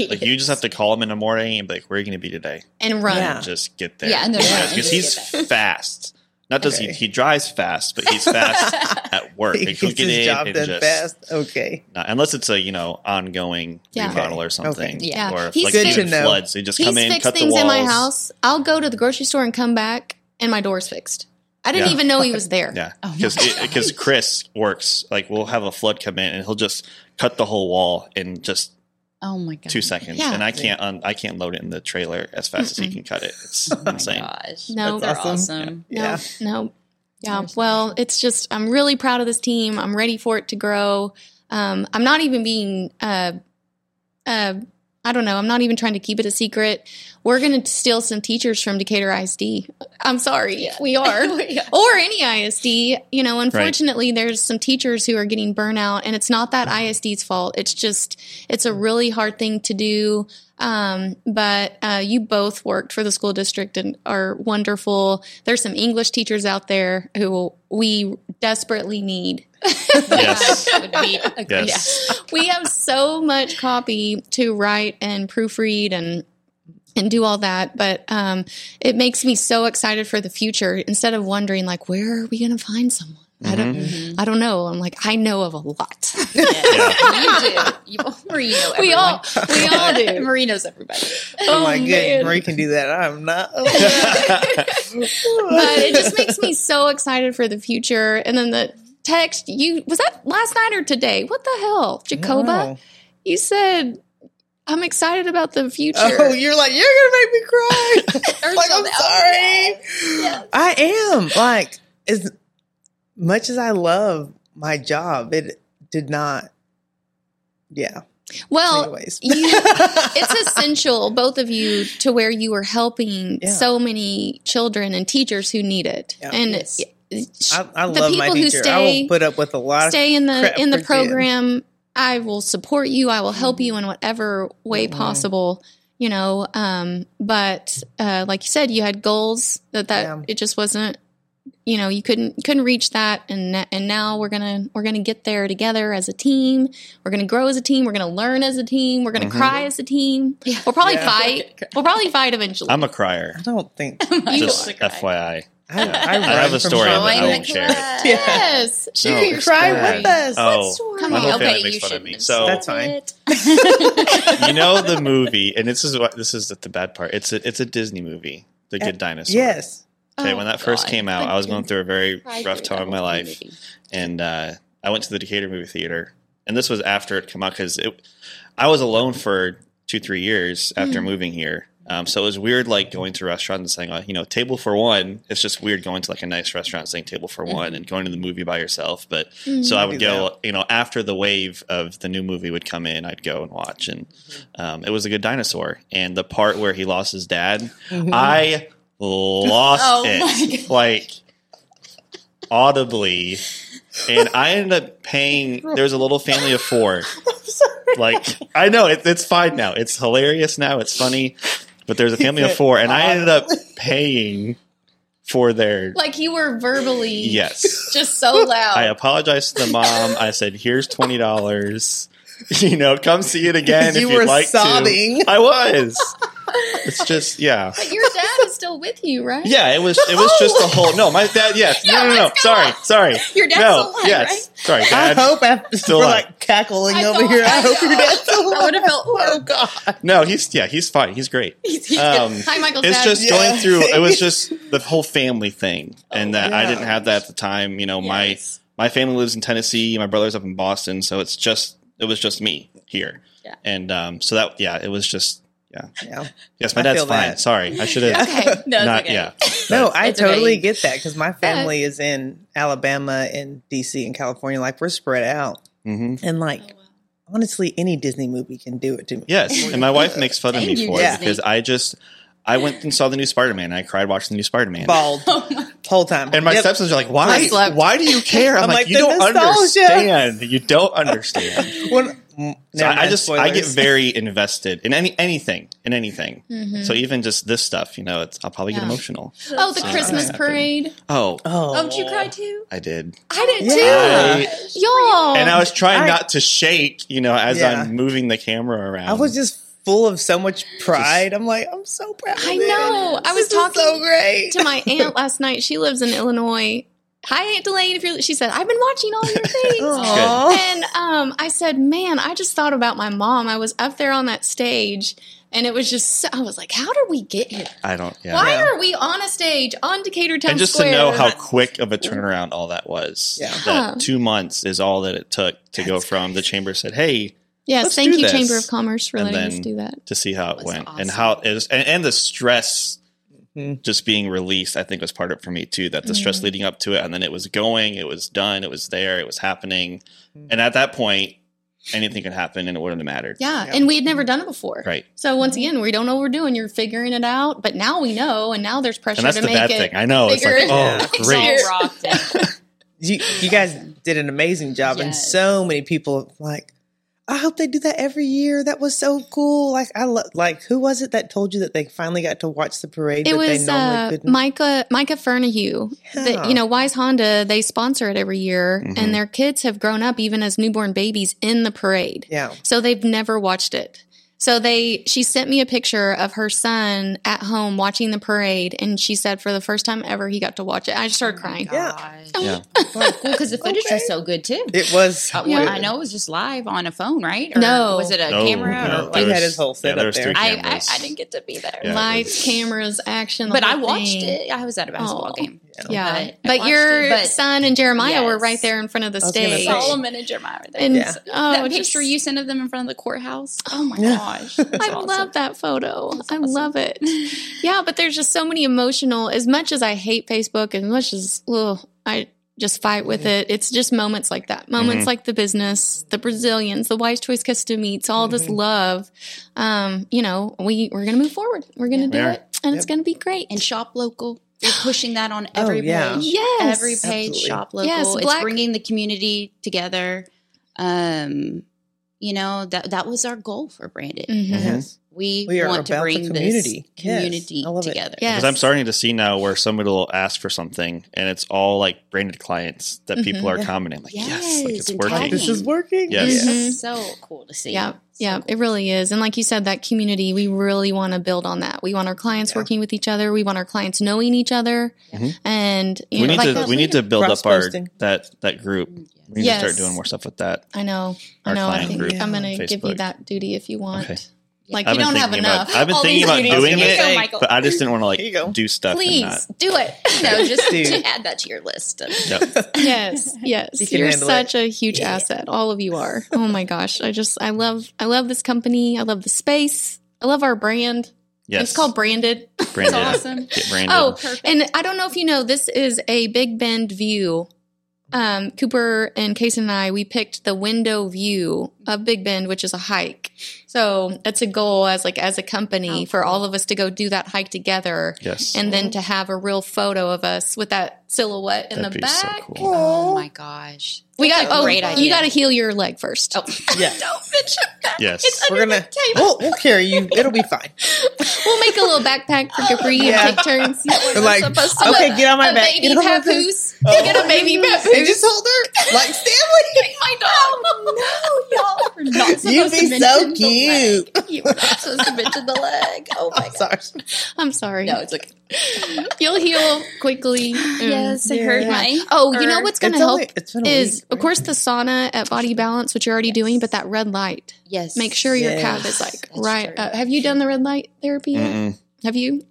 [SPEAKER 4] Like you just have to call him in the morning and be like, "Where are you going to be today?"
[SPEAKER 3] and run.
[SPEAKER 1] Yeah.
[SPEAKER 4] Just get there.
[SPEAKER 5] Yeah, and they're
[SPEAKER 1] Yeah.
[SPEAKER 4] because he's fast. Not does
[SPEAKER 1] Okay.
[SPEAKER 4] he? He drives fast, but he's fast [laughs] at work.
[SPEAKER 1] he gets his job done fast. Okay.
[SPEAKER 4] not- unless it's a you know ongoing
[SPEAKER 3] Yeah.
[SPEAKER 4] remodel or something.
[SPEAKER 1] Okay.
[SPEAKER 3] Yeah.
[SPEAKER 4] Or if,
[SPEAKER 3] He's
[SPEAKER 4] like
[SPEAKER 1] good
[SPEAKER 4] even
[SPEAKER 1] to know.
[SPEAKER 4] floods, they just
[SPEAKER 3] He's
[SPEAKER 4] come in,
[SPEAKER 3] fixed
[SPEAKER 4] cut the
[SPEAKER 3] things
[SPEAKER 4] walls.
[SPEAKER 3] in my house. I'll go to the grocery store and come back, and my door's fixed. I didn't
[SPEAKER 4] Yeah.
[SPEAKER 3] even know he [laughs] was there.
[SPEAKER 4] Yeah,
[SPEAKER 5] Oh
[SPEAKER 4] because
[SPEAKER 5] gosh. [laughs]
[SPEAKER 4] because Chris works like we'll have a flood come in and he'll just cut the whole wall and just
[SPEAKER 5] oh my god.
[SPEAKER 4] two seconds,
[SPEAKER 3] Yeah.
[SPEAKER 4] and I can't un- I can't load it in the trailer as fast as he can cut it. It's [laughs]
[SPEAKER 5] Oh
[SPEAKER 4] insane.
[SPEAKER 5] gosh.
[SPEAKER 3] No.
[SPEAKER 5] They're
[SPEAKER 1] That's awesome.
[SPEAKER 5] awesome.
[SPEAKER 3] No,
[SPEAKER 1] Yeah.
[SPEAKER 3] no. Yeah.
[SPEAKER 5] They're
[SPEAKER 3] Well, it's just I'm really proud of this team. I'm ready for it to grow. Um, I'm not even being uh, uh, I don't know. I'm not even trying to keep it a secret. We're going to steal some teachers from Decatur ISD. I'm sorry,
[SPEAKER 5] Yeah.
[SPEAKER 3] we are. [laughs]
[SPEAKER 5] Yeah.
[SPEAKER 3] or any ISD. You know, unfortunately, there's some teachers who are getting burnout, and it's not that ISD's fault. It's just it's a really hard thing to do. Um, but uh, you both worked for the school district and are wonderful. There's some English teachers out there who we desperately need.
[SPEAKER 4] Yes. [laughs]
[SPEAKER 5] Would be a great-
[SPEAKER 4] Yes.
[SPEAKER 3] we have so much copy to write and proofread and and do all that but um, it makes me so excited for the future instead of wondering like where are we going to find someone i don't
[SPEAKER 5] Mhm.
[SPEAKER 3] i don't know i'm like i know of a lot
[SPEAKER 5] Yeah. You do. You, Marie know [laughs]
[SPEAKER 3] we all
[SPEAKER 5] everyone.
[SPEAKER 3] we all do [laughs]
[SPEAKER 5] Marie knows everybody.
[SPEAKER 1] Oh, my god, Marie can do that. I'm not.
[SPEAKER 3] but it just makes me so excited for the future and then the text you was that last night or today what the hell jacoba you said I'm excited about the future.
[SPEAKER 1] Oh, you're like you're gonna make me cry. [laughs] [laughs] Like I'm
[SPEAKER 5] something.
[SPEAKER 1] sorry. I am like as much as I love my job, it did not. Yeah.
[SPEAKER 3] well,
[SPEAKER 1] Anyways,
[SPEAKER 3] you, [laughs] it's essential, both of you, to where you are helping
[SPEAKER 1] Yeah.
[SPEAKER 3] so many children and teachers who need it.
[SPEAKER 1] Yeah.
[SPEAKER 3] and
[SPEAKER 5] Yes.
[SPEAKER 1] I, I
[SPEAKER 3] the
[SPEAKER 1] love my
[SPEAKER 3] people who
[SPEAKER 1] teacher. I
[SPEAKER 3] stay-
[SPEAKER 1] will put up with a lot.
[SPEAKER 3] stay in the in the
[SPEAKER 1] for kids.
[SPEAKER 3] program. I will support you. I will help
[SPEAKER 1] Mm-hmm.
[SPEAKER 3] you in whatever way possible. You know, um, but uh, like you said, you had goals that that
[SPEAKER 1] Yeah.
[SPEAKER 3] it just wasn't. You know, you couldn't you couldn't reach that, and and now we're gonna we're gonna get there together as a team. We're gonna grow as a team. We're gonna learn as a team. We're gonna cry as a team. We'll probably
[SPEAKER 1] Yeah.
[SPEAKER 3] fight. [laughs] We'll probably fight eventually.
[SPEAKER 4] I'm a crier.
[SPEAKER 1] I don't think [laughs]
[SPEAKER 3] You-
[SPEAKER 4] Just
[SPEAKER 5] gonna.
[SPEAKER 4] FYI.
[SPEAKER 1] I, I,
[SPEAKER 4] I have a story,
[SPEAKER 1] trauma.
[SPEAKER 4] but I
[SPEAKER 5] Join
[SPEAKER 4] won't
[SPEAKER 5] the
[SPEAKER 4] share it.
[SPEAKER 5] club.
[SPEAKER 3] yes,
[SPEAKER 1] She
[SPEAKER 4] No,
[SPEAKER 1] can cry
[SPEAKER 4] explain.
[SPEAKER 1] with us.
[SPEAKER 4] Oh,
[SPEAKER 3] Come
[SPEAKER 4] my
[SPEAKER 3] on.
[SPEAKER 4] whole
[SPEAKER 5] okay,
[SPEAKER 4] family
[SPEAKER 5] you
[SPEAKER 4] makes fun of
[SPEAKER 5] shouldn't
[SPEAKER 4] me. So
[SPEAKER 1] That's fine.
[SPEAKER 4] you know the movie, and this is what this is the, the bad part. It's a it's a Disney movie, The Good Dinosaur.
[SPEAKER 1] Yes.
[SPEAKER 4] Okay,
[SPEAKER 3] Oh,
[SPEAKER 4] when that first
[SPEAKER 5] God.
[SPEAKER 4] came out, I was going through a very rough time in my life,
[SPEAKER 5] movie.
[SPEAKER 4] and uh, I went to the Decatur movie theater, and this was after it came out because. I was alone for two three years after
[SPEAKER 5] Hmm.
[SPEAKER 4] moving here, um, so it was weird like going to a restaurant and saying, uh, you know, table for one. It's just weird going to like a nice restaurant saying table for
[SPEAKER 5] Mm-hmm.
[SPEAKER 4] one and going to the movie by yourself. But so I would
[SPEAKER 1] do
[SPEAKER 4] go, you know, after the wave of the new movie would come in, I'd go and watch, and um, it was a good dinosaur. And the part where he lost his dad, [laughs] I lost
[SPEAKER 5] Oh
[SPEAKER 4] it like audibly. And I ended up paying. There was a little family of four. [laughs] Like I know it, it's fine now. It's hilarious now. It's funny, but there's a family of [laughs] four, and I ended up paying for their
[SPEAKER 3] like you were verbally
[SPEAKER 4] yes.
[SPEAKER 3] just so loud.
[SPEAKER 4] I apologized to the mom. I said, "Here's twenty dollars. [laughs] You know, come see it again
[SPEAKER 1] You
[SPEAKER 4] if you'd
[SPEAKER 1] were
[SPEAKER 4] like
[SPEAKER 1] sobbing.
[SPEAKER 4] to." I was. [laughs] It's just yeah.
[SPEAKER 3] But your dad is still with you, right?
[SPEAKER 4] Yeah, it was. It was just the whole. No, my dad. Yes.
[SPEAKER 3] Yeah, [laughs]
[SPEAKER 4] no, no, no. Sorry,
[SPEAKER 3] on.
[SPEAKER 4] sorry.
[SPEAKER 3] Your dad's
[SPEAKER 4] no.
[SPEAKER 3] alive,
[SPEAKER 4] yes.
[SPEAKER 3] right?
[SPEAKER 4] Sorry, dad.
[SPEAKER 1] I
[SPEAKER 4] dad.
[SPEAKER 1] hope after
[SPEAKER 4] Still
[SPEAKER 1] we're
[SPEAKER 4] alive.
[SPEAKER 1] like cackling
[SPEAKER 3] I
[SPEAKER 1] over
[SPEAKER 3] thought-
[SPEAKER 1] here. I,
[SPEAKER 3] I
[SPEAKER 1] hope your
[SPEAKER 3] know.
[SPEAKER 1] dad's still
[SPEAKER 3] I would've felt
[SPEAKER 1] Oh. God.
[SPEAKER 4] No, he's yeah, he's fine. He's great. [laughs] Um,
[SPEAKER 3] Hi, Michael's
[SPEAKER 4] it's
[SPEAKER 3] dad.
[SPEAKER 4] just
[SPEAKER 1] Yeah.
[SPEAKER 4] going through. It was just the whole family thing, and that I didn't have that at the time. You know,
[SPEAKER 5] Yes.
[SPEAKER 4] my my family lives in Tennessee. My brother's up in Boston, so it's just it was just me here.
[SPEAKER 5] Yeah.
[SPEAKER 4] And um, so that yeah, it was just yeah.
[SPEAKER 1] Yeah.
[SPEAKER 4] Yes, my
[SPEAKER 1] I
[SPEAKER 4] dad's fine.
[SPEAKER 1] that.
[SPEAKER 4] Sorry, I should have
[SPEAKER 3] Okay. [laughs]
[SPEAKER 5] No,
[SPEAKER 4] not.
[SPEAKER 5] okay.
[SPEAKER 4] Yeah.
[SPEAKER 1] No, I
[SPEAKER 5] It's okay.
[SPEAKER 1] totally get that because my family is in Alabama and DC and California. Like we're spread out,
[SPEAKER 4] Mhm.
[SPEAKER 1] and like honestly, any Disney movie can do it to me.
[SPEAKER 4] Yes, and my wife makes fun of me
[SPEAKER 5] Thank you,
[SPEAKER 4] for it because I just I went and saw the new Spider Man. I cried watching the new Spider Man.
[SPEAKER 1] Bald [laughs] whole time.
[SPEAKER 4] And my
[SPEAKER 1] Yep.
[SPEAKER 4] stepsons are like, "Why? Why do you care?" I'm,
[SPEAKER 1] I'm
[SPEAKER 4] like,
[SPEAKER 1] like,
[SPEAKER 4] "You don't
[SPEAKER 1] nostalgia."
[SPEAKER 4] understand. You don't understand." [laughs]
[SPEAKER 1] When- Mm,
[SPEAKER 4] so
[SPEAKER 1] never
[SPEAKER 4] I, I
[SPEAKER 1] mind,
[SPEAKER 4] just I get very invested in any anything in anything. Mm-hmm. So even just this stuff, you know, it's I'll probably get emotional.
[SPEAKER 3] Oh, the
[SPEAKER 4] So
[SPEAKER 3] Christmas parade.
[SPEAKER 4] Oh,
[SPEAKER 1] Oh,
[SPEAKER 5] Oh, did you cry too?
[SPEAKER 4] I did,
[SPEAKER 3] I did too.
[SPEAKER 1] Yeah.
[SPEAKER 3] Y'all.
[SPEAKER 4] and I was trying
[SPEAKER 1] I-
[SPEAKER 4] not to shake, you know, as
[SPEAKER 1] Yeah.
[SPEAKER 4] I'm moving the camera around.
[SPEAKER 1] I was just full of so much pride. I'm like, I'm so proud.
[SPEAKER 3] I
[SPEAKER 1] it.
[SPEAKER 3] know. I was
[SPEAKER 1] This is so
[SPEAKER 3] talking
[SPEAKER 1] great.
[SPEAKER 3] to my aunt [laughs] last night. She lives in Illinois. Hi, Aunt Delane. If you're, she said, I've been watching all your [laughs] things. And um, I said, man, I just thought about my mom. I was up there on that stage, and it was just, so- I was like, how did we get here?
[SPEAKER 4] I don't. Yeah.
[SPEAKER 3] Why
[SPEAKER 1] Yeah.
[SPEAKER 3] are we on a stage on Decatur Town
[SPEAKER 4] and just
[SPEAKER 3] Square?
[SPEAKER 4] to know how quick of a turnaround all that was.
[SPEAKER 1] Yeah.
[SPEAKER 4] That two months is all that it took to go from the chamber said, "Hey,"
[SPEAKER 3] Yes,
[SPEAKER 4] Let's
[SPEAKER 3] thank
[SPEAKER 4] do
[SPEAKER 3] you,
[SPEAKER 4] this.
[SPEAKER 3] Chamber of Commerce, for
[SPEAKER 4] And
[SPEAKER 3] letting us do that.
[SPEAKER 4] to see how it
[SPEAKER 5] That's
[SPEAKER 4] went and how it was, and, and the stress
[SPEAKER 1] Mhm.
[SPEAKER 4] just being released. I think was part of it for me too. That the stress
[SPEAKER 3] Mm.
[SPEAKER 4] leading up to it, and then it was going, it was done, it was there, it was happening,
[SPEAKER 1] Mhm.
[SPEAKER 4] and at that point, anything could happen, and it wouldn't have mattered.
[SPEAKER 3] Yeah,
[SPEAKER 1] Yeah.
[SPEAKER 3] and we had never done it before.
[SPEAKER 4] Right.
[SPEAKER 3] So once again, we don't know what we're doing. You're figuring it out, but now we know, and now there's pressure
[SPEAKER 4] And that's
[SPEAKER 3] to
[SPEAKER 4] the
[SPEAKER 3] make
[SPEAKER 4] bad
[SPEAKER 3] it.
[SPEAKER 4] thing. I know. It's like, oh, [laughs] great.
[SPEAKER 5] All rocked it. [laughs] [laughs]
[SPEAKER 1] you, you guys did an amazing job, and so many people like. I hope they do that every year. That was so cool. Like I lo- like who was it that told you that they finally got to watch the parade?
[SPEAKER 3] It
[SPEAKER 1] that
[SPEAKER 3] was
[SPEAKER 1] they normally
[SPEAKER 3] uh,
[SPEAKER 1] couldn't.
[SPEAKER 3] Micah Micah Fernahue.
[SPEAKER 1] Yeah.
[SPEAKER 3] That you know, Wise Honda. They sponsor it every year,
[SPEAKER 4] Mhm.
[SPEAKER 3] and their kids have grown up even as newborn babies in the parade.
[SPEAKER 1] yeah,
[SPEAKER 3] So they've never watched it. So they she sent me a picture of her son at home watching the parade, and she said for the first time ever he got to watch it. I just started crying.
[SPEAKER 1] Yeah.
[SPEAKER 4] Yeah.
[SPEAKER 1] Like,
[SPEAKER 5] because the footage
[SPEAKER 1] Okay.
[SPEAKER 5] was so good too.
[SPEAKER 1] it was.
[SPEAKER 5] Uh,
[SPEAKER 3] Yeah.
[SPEAKER 5] well, I know it was just live on a phone, right? Or
[SPEAKER 3] No.
[SPEAKER 5] was it a
[SPEAKER 4] No,
[SPEAKER 5] camera?
[SPEAKER 4] no,
[SPEAKER 5] or like,
[SPEAKER 1] He had his whole
[SPEAKER 4] yeah,
[SPEAKER 1] setup
[SPEAKER 4] there
[SPEAKER 1] there.
[SPEAKER 5] I, I. I didn't get to be there.
[SPEAKER 4] Yeah. it
[SPEAKER 3] Lights,
[SPEAKER 4] was-
[SPEAKER 3] cameras, action.
[SPEAKER 5] but I watched
[SPEAKER 3] thing.
[SPEAKER 5] it. I was at a basketball
[SPEAKER 3] Oh.
[SPEAKER 5] game.
[SPEAKER 3] Yeah,
[SPEAKER 5] I
[SPEAKER 3] but
[SPEAKER 5] watched
[SPEAKER 3] your
[SPEAKER 5] it, but-
[SPEAKER 3] son and Jeremiah were right there in front of the
[SPEAKER 1] I was gonna
[SPEAKER 3] stage.
[SPEAKER 5] Solomon and Jeremiah were there.
[SPEAKER 3] And
[SPEAKER 1] Yeah.
[SPEAKER 3] oh,
[SPEAKER 5] that
[SPEAKER 3] just-
[SPEAKER 5] picture you sent of them in front of the courthouse. Oh my
[SPEAKER 1] Yeah.
[SPEAKER 5] gosh. [laughs]
[SPEAKER 3] I love that photo. I love it. [laughs] Yeah, but there's just so many emotional. As much as I hate Facebook, as much as ugh, I just fight with it, it's just moments like that. Moments
[SPEAKER 4] Mhm.
[SPEAKER 3] like the business, the Brazilians, the Wise Choice Custom Meats, all this love. Um, you know, we we're gonna move forward. We're gonna
[SPEAKER 5] Yeah.
[SPEAKER 3] do it, and it's gonna be great.
[SPEAKER 5] And shop local. They're pushing that on every
[SPEAKER 1] Oh, yeah.
[SPEAKER 5] page.
[SPEAKER 3] Yes.
[SPEAKER 5] Every page,
[SPEAKER 1] Absolutely.
[SPEAKER 5] shop local.
[SPEAKER 3] Yes,
[SPEAKER 5] it's bringing the community together. Um, you know that that was our goal for Branded.
[SPEAKER 3] Mhm.
[SPEAKER 1] Yes.
[SPEAKER 5] We,
[SPEAKER 1] We are
[SPEAKER 5] want to
[SPEAKER 1] about the
[SPEAKER 5] bring
[SPEAKER 1] community.
[SPEAKER 5] this community
[SPEAKER 1] I love it.
[SPEAKER 5] together.
[SPEAKER 3] Yes.
[SPEAKER 4] Because I'm starting to see now where somebody will ask for something and it's all like branded clients that people are
[SPEAKER 1] Yeah.
[SPEAKER 4] commenting like, yes, like it's working.
[SPEAKER 5] tagging.
[SPEAKER 1] This is working.
[SPEAKER 4] Yes.
[SPEAKER 1] Yeah.
[SPEAKER 3] Mhm.
[SPEAKER 5] So cool to see.
[SPEAKER 3] Yeah,
[SPEAKER 5] So
[SPEAKER 3] yeah,
[SPEAKER 5] cool.
[SPEAKER 3] it really is. And like you said, that community, we really want to build on that. We want our clients
[SPEAKER 1] Yeah.
[SPEAKER 3] working with each other. We want our clients knowing each other.
[SPEAKER 4] Mhm.
[SPEAKER 3] And you
[SPEAKER 4] We
[SPEAKER 3] know,
[SPEAKER 4] need
[SPEAKER 3] like
[SPEAKER 4] to
[SPEAKER 3] that-
[SPEAKER 4] we need to build up our that that group. We need
[SPEAKER 3] Yes.
[SPEAKER 4] to start doing more stuff with that.
[SPEAKER 3] I know, I know. I think
[SPEAKER 1] group,
[SPEAKER 3] I'm going to give you that duty if you want.
[SPEAKER 4] Okay.
[SPEAKER 3] Like
[SPEAKER 4] I've
[SPEAKER 3] you don't have enough.
[SPEAKER 4] About, I've been
[SPEAKER 5] All
[SPEAKER 4] thinking about
[SPEAKER 5] duties.
[SPEAKER 4] doing
[SPEAKER 1] I was
[SPEAKER 4] it,
[SPEAKER 1] gonna say,
[SPEAKER 5] Michael.
[SPEAKER 4] but I just didn't want to
[SPEAKER 1] Here go.
[SPEAKER 4] like do stuff.
[SPEAKER 3] Please
[SPEAKER 4] And not,
[SPEAKER 3] do it. [laughs]
[SPEAKER 5] No, just to add that to your list. Of,
[SPEAKER 4] Yep. [laughs]
[SPEAKER 3] yes, yes.
[SPEAKER 1] You
[SPEAKER 3] You're
[SPEAKER 1] handle
[SPEAKER 3] such a huge
[SPEAKER 1] Yeah.
[SPEAKER 3] asset. All of you are. Oh my gosh. I just I love I love this company. I love the space. I love our brand.
[SPEAKER 4] Yes.
[SPEAKER 3] It's called Branded.
[SPEAKER 4] branded.
[SPEAKER 5] awesome.
[SPEAKER 4] Get branded.
[SPEAKER 3] Oh,
[SPEAKER 5] Perfect.
[SPEAKER 3] And I don't know if you know, this is a Big Bend view. Um, Cooper and Case and I, we picked the window view of Big Bend, which is a hike. So it's a goal as like as a company
[SPEAKER 5] Oh,
[SPEAKER 3] for all of us to go do that hike together,
[SPEAKER 4] yes.
[SPEAKER 3] and then to have a real photo of us with that silhouette in
[SPEAKER 4] That'd
[SPEAKER 3] the
[SPEAKER 4] be so
[SPEAKER 3] back.
[SPEAKER 4] cool.
[SPEAKER 5] oh my gosh.
[SPEAKER 3] We
[SPEAKER 5] That's
[SPEAKER 3] got
[SPEAKER 5] a
[SPEAKER 3] oh,
[SPEAKER 5] great idea.
[SPEAKER 3] you got to heal your leg first.
[SPEAKER 5] Oh, [laughs]
[SPEAKER 1] Yeah.
[SPEAKER 5] don't mention that.
[SPEAKER 4] Yes.
[SPEAKER 5] It's
[SPEAKER 1] We're
[SPEAKER 5] under
[SPEAKER 1] gonna.
[SPEAKER 5] the table.
[SPEAKER 1] We'll, we'll carry you. It'll be fine. [laughs]
[SPEAKER 3] We'll make a little backpack for Capri
[SPEAKER 1] Yeah.
[SPEAKER 3] and take turns.
[SPEAKER 1] We're like,
[SPEAKER 5] supposed to
[SPEAKER 1] okay,
[SPEAKER 5] look-
[SPEAKER 1] get on my
[SPEAKER 3] a
[SPEAKER 1] back.
[SPEAKER 3] baby
[SPEAKER 1] Get on my back.
[SPEAKER 3] papoose.
[SPEAKER 1] Oh.
[SPEAKER 3] Get a oh. baby
[SPEAKER 1] And
[SPEAKER 3] papoose.
[SPEAKER 1] just hold her like Stanley. [laughs]
[SPEAKER 5] my dog. no, y'all were not supposed
[SPEAKER 1] You'd
[SPEAKER 5] to
[SPEAKER 1] be
[SPEAKER 5] mention
[SPEAKER 1] so
[SPEAKER 5] the
[SPEAKER 1] cute.
[SPEAKER 5] leg. You were not supposed to mention the leg. Oh my
[SPEAKER 1] I'm
[SPEAKER 5] god.
[SPEAKER 1] sorry.
[SPEAKER 3] I'm sorry.
[SPEAKER 5] No, it's okay.
[SPEAKER 3] You'll heal quickly.
[SPEAKER 5] Yes, I
[SPEAKER 1] Yeah.
[SPEAKER 5] heard my.
[SPEAKER 3] Oh, you know what's going to
[SPEAKER 1] It's
[SPEAKER 3] help
[SPEAKER 1] only- it's been a
[SPEAKER 3] is,
[SPEAKER 1] week,
[SPEAKER 3] of
[SPEAKER 1] right?
[SPEAKER 3] course, the sauna at Body Balance, which you're already doing, but that red light.
[SPEAKER 5] Yes.
[SPEAKER 3] Make sure your
[SPEAKER 1] Yes.
[SPEAKER 3] calf is like
[SPEAKER 5] That's
[SPEAKER 3] right.
[SPEAKER 5] true.
[SPEAKER 3] Uh, have you done the red light therapy yet?
[SPEAKER 4] Mm-mm.
[SPEAKER 3] Have you?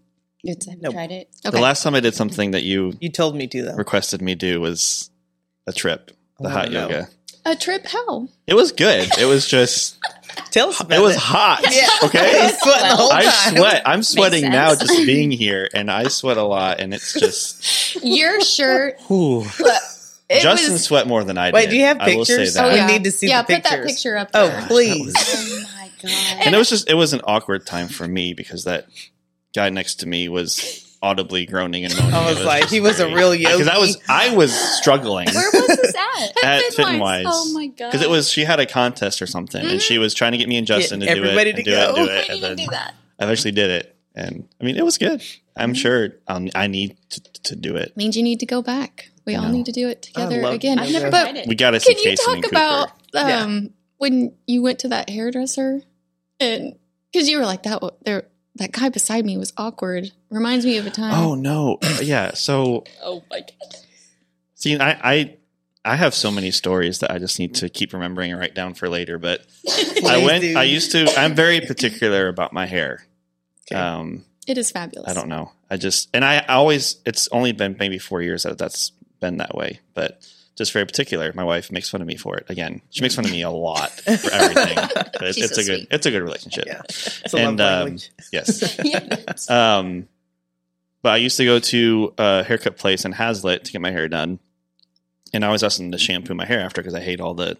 [SPEAKER 5] It's, I've you
[SPEAKER 1] Nope.
[SPEAKER 5] tried it?
[SPEAKER 3] Okay.
[SPEAKER 4] The last time I did something that you
[SPEAKER 1] You told me to though.
[SPEAKER 4] requested me do was a trip, the
[SPEAKER 1] I
[SPEAKER 4] hot
[SPEAKER 1] wanna
[SPEAKER 4] yoga.
[SPEAKER 3] A trip? How?
[SPEAKER 4] It was good. It was just [laughs]
[SPEAKER 1] Tell us about
[SPEAKER 4] it was
[SPEAKER 1] it.
[SPEAKER 4] hot.
[SPEAKER 1] Yeah. [laughs]
[SPEAKER 4] Okay.
[SPEAKER 1] I was the whole
[SPEAKER 4] I sweat. I'm sweating now just being [laughs] here, and I sweat a lot, and it's just.
[SPEAKER 3] Your shirt.
[SPEAKER 4] Whew.
[SPEAKER 3] It
[SPEAKER 4] Justin
[SPEAKER 3] was,
[SPEAKER 4] sweat more than I did.
[SPEAKER 1] Wait, do you have
[SPEAKER 4] I will say
[SPEAKER 1] pictures?
[SPEAKER 4] that.
[SPEAKER 3] Oh,
[SPEAKER 1] We need to see
[SPEAKER 3] yeah,
[SPEAKER 1] the
[SPEAKER 3] put that picture up
[SPEAKER 1] Oh,
[SPEAKER 3] there.
[SPEAKER 4] Gosh,
[SPEAKER 1] please.
[SPEAKER 4] that was-
[SPEAKER 5] Oh my god.
[SPEAKER 4] and it was just it was an awkward time for me because that guy next to me was audibly groaning and [laughs] moaning.
[SPEAKER 1] I
[SPEAKER 4] It
[SPEAKER 1] was like, he was a
[SPEAKER 4] real
[SPEAKER 1] real
[SPEAKER 4] because I was. I was struggling
[SPEAKER 5] Where was this at? [laughs]
[SPEAKER 4] at
[SPEAKER 3] Fit Wise.
[SPEAKER 4] Fitwise.
[SPEAKER 5] Oh my god.
[SPEAKER 4] because it was she had a contest or something and she was trying to get me and Justin
[SPEAKER 1] Getting
[SPEAKER 4] to do it
[SPEAKER 1] everybody
[SPEAKER 4] and
[SPEAKER 1] to
[SPEAKER 4] do it and
[SPEAKER 1] go.
[SPEAKER 4] do it and then
[SPEAKER 5] do that.
[SPEAKER 4] I eventually did it and I mean it was good. I'm sure um, I need to, to do it.
[SPEAKER 3] Means you need to go back. We all need to do it together
[SPEAKER 1] love
[SPEAKER 3] again.
[SPEAKER 5] I've never
[SPEAKER 1] But
[SPEAKER 5] tried it.
[SPEAKER 4] We got to see
[SPEAKER 3] Can you
[SPEAKER 4] Casey
[SPEAKER 3] talk
[SPEAKER 4] and Cooper.
[SPEAKER 3] about
[SPEAKER 1] Yeah.
[SPEAKER 3] um, when you went to that hairdresser and because you were like that? There, that guy beside me was awkward. Reminds me of a time.
[SPEAKER 4] Oh no, yeah. So [laughs]
[SPEAKER 5] Oh my god.
[SPEAKER 4] see, I, I I have so many stories that I just need to keep remembering and write down for later. But [laughs] I went.
[SPEAKER 1] do.
[SPEAKER 4] I used to. I'm very particular about my hair.
[SPEAKER 1] Okay.
[SPEAKER 4] Um,
[SPEAKER 3] it is fabulous.
[SPEAKER 4] I don't know. I just and I always. It's only been maybe four years that that's been that way, but just very particular. My wife makes fun of me for it. Again, she makes fun of me a lot [laughs] for everything. But it's, it's
[SPEAKER 5] so
[SPEAKER 4] a good.
[SPEAKER 5] sweet.
[SPEAKER 4] It's a good relationship.
[SPEAKER 1] Yeah. It's a
[SPEAKER 4] And, um. Yes.
[SPEAKER 5] Yes. [laughs]
[SPEAKER 4] Um, but I used to go to a haircut place in Haslet to get my hair done, and I always asked them to shampoo my hair after because I hate all the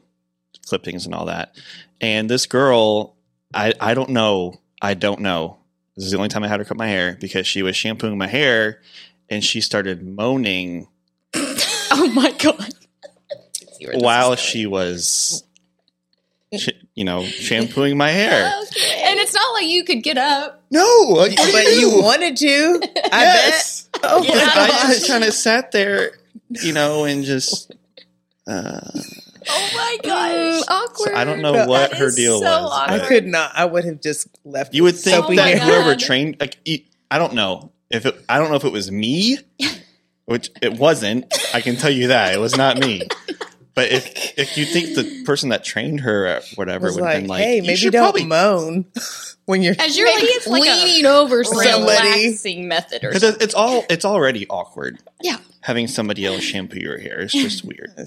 [SPEAKER 4] clippings and all that. And this girl, I I don't know, I don't know. This is the only time I had her cut my hair because she was shampooing my hair, and she started moaning [laughs]
[SPEAKER 3] Oh my god!
[SPEAKER 5] See where this
[SPEAKER 4] while
[SPEAKER 5] is
[SPEAKER 4] she was, sh- you know, shampooing my hair. [laughs]
[SPEAKER 5] Okay.
[SPEAKER 3] And it's not like you could get up.
[SPEAKER 4] No, like, what do
[SPEAKER 1] But
[SPEAKER 4] do?
[SPEAKER 1] you wanted to. I
[SPEAKER 4] Yes.
[SPEAKER 1] bet. Oh
[SPEAKER 4] Yeah, I just kind of sat there, you know, and just. Uh,
[SPEAKER 5] oh my
[SPEAKER 3] Mm,
[SPEAKER 5] gosh.
[SPEAKER 3] awkward.
[SPEAKER 4] so I don't know
[SPEAKER 1] That
[SPEAKER 4] what her deal
[SPEAKER 5] so
[SPEAKER 4] was.
[SPEAKER 1] I
[SPEAKER 5] awkward.
[SPEAKER 4] but
[SPEAKER 1] could not. I would have just left.
[SPEAKER 4] You would think
[SPEAKER 1] soapy
[SPEAKER 4] that
[SPEAKER 1] hair.
[SPEAKER 4] whoever trained, like, I don't know if it. I don't know if it was me, which it wasn't. I can tell you that it was not me. [laughs] But if [laughs] if you think the person that trained her or whatever
[SPEAKER 1] was
[SPEAKER 4] would have
[SPEAKER 1] like,
[SPEAKER 4] been like,
[SPEAKER 1] hey, maybe
[SPEAKER 4] should
[SPEAKER 1] don't
[SPEAKER 4] probably
[SPEAKER 1] moan [laughs] when you're.
[SPEAKER 3] As you're
[SPEAKER 5] Maybe
[SPEAKER 3] like,
[SPEAKER 5] it's like a
[SPEAKER 3] leaning over somebody.
[SPEAKER 1] Somebody-
[SPEAKER 5] relaxing method or
[SPEAKER 4] Because
[SPEAKER 5] something.
[SPEAKER 4] it's all it's already awkward.
[SPEAKER 3] Yeah.
[SPEAKER 4] Having somebody else shampoo your hair is just [laughs] weird. It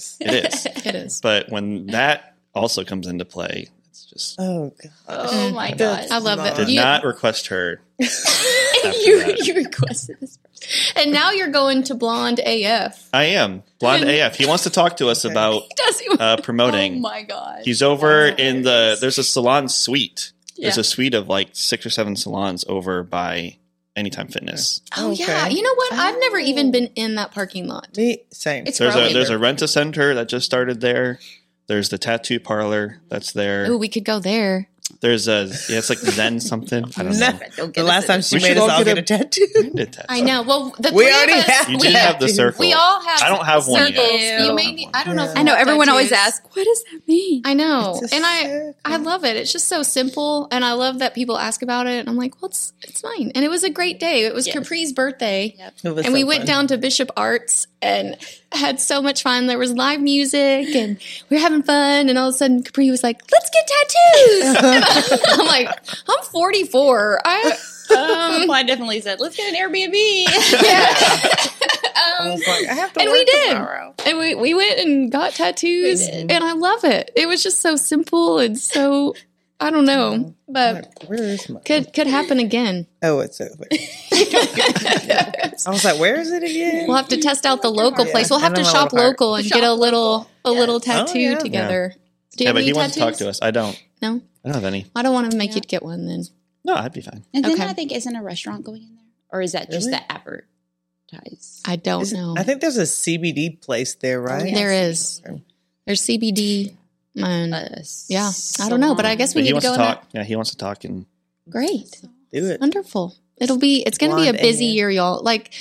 [SPEAKER 4] is.
[SPEAKER 3] It is.
[SPEAKER 4] But when that also comes into play, it's just
[SPEAKER 1] Oh god.
[SPEAKER 5] Oh my god!
[SPEAKER 3] I love it.
[SPEAKER 4] did
[SPEAKER 3] You-
[SPEAKER 4] not request her. [laughs]
[SPEAKER 5] you
[SPEAKER 4] that.
[SPEAKER 5] you requested this person.
[SPEAKER 3] And now you're going to Blonde AF.
[SPEAKER 4] I am blonde AF. He wants to talk to us [laughs] about
[SPEAKER 3] Does he?
[SPEAKER 4] uh, promoting.
[SPEAKER 5] Oh my god!
[SPEAKER 4] He's over in the there's a salon suite. There's a suite of like six or seven salons over by Anytime Fitness.
[SPEAKER 3] oh
[SPEAKER 1] Okay.
[SPEAKER 3] yeah. You know what? I've never even been in that parking lot.
[SPEAKER 1] Me same.
[SPEAKER 5] It's
[SPEAKER 4] There's a
[SPEAKER 5] growing.
[SPEAKER 4] there's a rent a center that just started there. There's the tattoo parlor that's there.
[SPEAKER 3] Oh, we could go there.
[SPEAKER 4] There's a yeah, it's like Zen something. I don't
[SPEAKER 1] No.
[SPEAKER 4] know.
[SPEAKER 5] Don't
[SPEAKER 1] the
[SPEAKER 5] get
[SPEAKER 1] last
[SPEAKER 5] us
[SPEAKER 1] time she
[SPEAKER 4] We
[SPEAKER 1] made
[SPEAKER 4] should
[SPEAKER 1] us
[SPEAKER 4] all
[SPEAKER 1] all
[SPEAKER 4] get
[SPEAKER 1] get
[SPEAKER 4] a-
[SPEAKER 1] a tattoo.
[SPEAKER 4] Did tattoo.
[SPEAKER 3] I know. Well, the
[SPEAKER 1] We
[SPEAKER 3] three
[SPEAKER 1] already
[SPEAKER 3] of us,
[SPEAKER 1] have
[SPEAKER 4] You
[SPEAKER 3] we,
[SPEAKER 4] did have the circle.
[SPEAKER 3] we all have.
[SPEAKER 4] I don't have one yet.
[SPEAKER 3] circles.
[SPEAKER 5] Ew.
[SPEAKER 3] You made me. I don't know. If
[SPEAKER 1] Yeah.
[SPEAKER 3] we
[SPEAKER 5] I know
[SPEAKER 3] have
[SPEAKER 5] everyone always
[SPEAKER 3] tattoos.
[SPEAKER 5] asks, "What does that mean?"
[SPEAKER 3] I know,
[SPEAKER 1] It's a
[SPEAKER 3] and I
[SPEAKER 1] circle.
[SPEAKER 3] I love it. It's just so simple, and I love that people ask about it. And I'm like, well, it's it's fine. And it was a great day. It was
[SPEAKER 5] Yes.
[SPEAKER 3] Capri's birthday,
[SPEAKER 5] Yep.
[SPEAKER 1] It was
[SPEAKER 3] and we
[SPEAKER 1] so
[SPEAKER 3] went
[SPEAKER 1] fun.
[SPEAKER 3] down to Bishop Arts and had so much fun. There was live music, and we were having fun. And all of a sudden, Capri was like, "Let's get tattoos." [laughs] [laughs] I'm like, I'm 44. I um, [laughs]
[SPEAKER 5] well, I definitely said, "Let's get an Airbnb."
[SPEAKER 1] I
[SPEAKER 3] um,
[SPEAKER 1] was like, I have to
[SPEAKER 3] And
[SPEAKER 1] work
[SPEAKER 3] we did.
[SPEAKER 1] tomorrow.
[SPEAKER 3] and we, we went and got tattoos
[SPEAKER 5] We
[SPEAKER 3] and I love it. It was just so simple and so I don't know, mm-hmm. but
[SPEAKER 1] Like, where is my?
[SPEAKER 3] could could happen again.
[SPEAKER 1] Oh, it's over. [laughs] I was like, where is it again?
[SPEAKER 3] We'll have to test out the local
[SPEAKER 1] Yeah.
[SPEAKER 3] place. We'll have to shop local and
[SPEAKER 5] Shop
[SPEAKER 3] get a little a little oh,
[SPEAKER 5] Yes.
[SPEAKER 3] tattoo
[SPEAKER 1] Oh, yeah.
[SPEAKER 3] together. Do you
[SPEAKER 4] Yeah,
[SPEAKER 3] have
[SPEAKER 4] but
[SPEAKER 3] any
[SPEAKER 4] he wants to talk to us. I don't.
[SPEAKER 3] No,
[SPEAKER 4] I don't have any.
[SPEAKER 3] I don't want to make
[SPEAKER 5] Yeah.
[SPEAKER 3] you get one then.
[SPEAKER 4] No, I'd be fine.
[SPEAKER 5] and then
[SPEAKER 3] Okay.
[SPEAKER 5] I think isn't a restaurant going in there, or is that just
[SPEAKER 1] Really?
[SPEAKER 5] the advertise?
[SPEAKER 3] I don't
[SPEAKER 1] Is it-
[SPEAKER 3] know.
[SPEAKER 1] I think there's a CBD place there, right?
[SPEAKER 5] yeah.
[SPEAKER 3] there is. There's CBD. Man,
[SPEAKER 5] Uh,
[SPEAKER 3] yeah, I don't know, but I guess we
[SPEAKER 4] But
[SPEAKER 3] need
[SPEAKER 4] he
[SPEAKER 3] to
[SPEAKER 4] wants
[SPEAKER 3] go.
[SPEAKER 4] to
[SPEAKER 3] in
[SPEAKER 4] talk. Yeah, he wants to talk and
[SPEAKER 3] Great.
[SPEAKER 1] Do it.
[SPEAKER 3] Wonderful. It'll be it's going to be a busy year, y'all. Like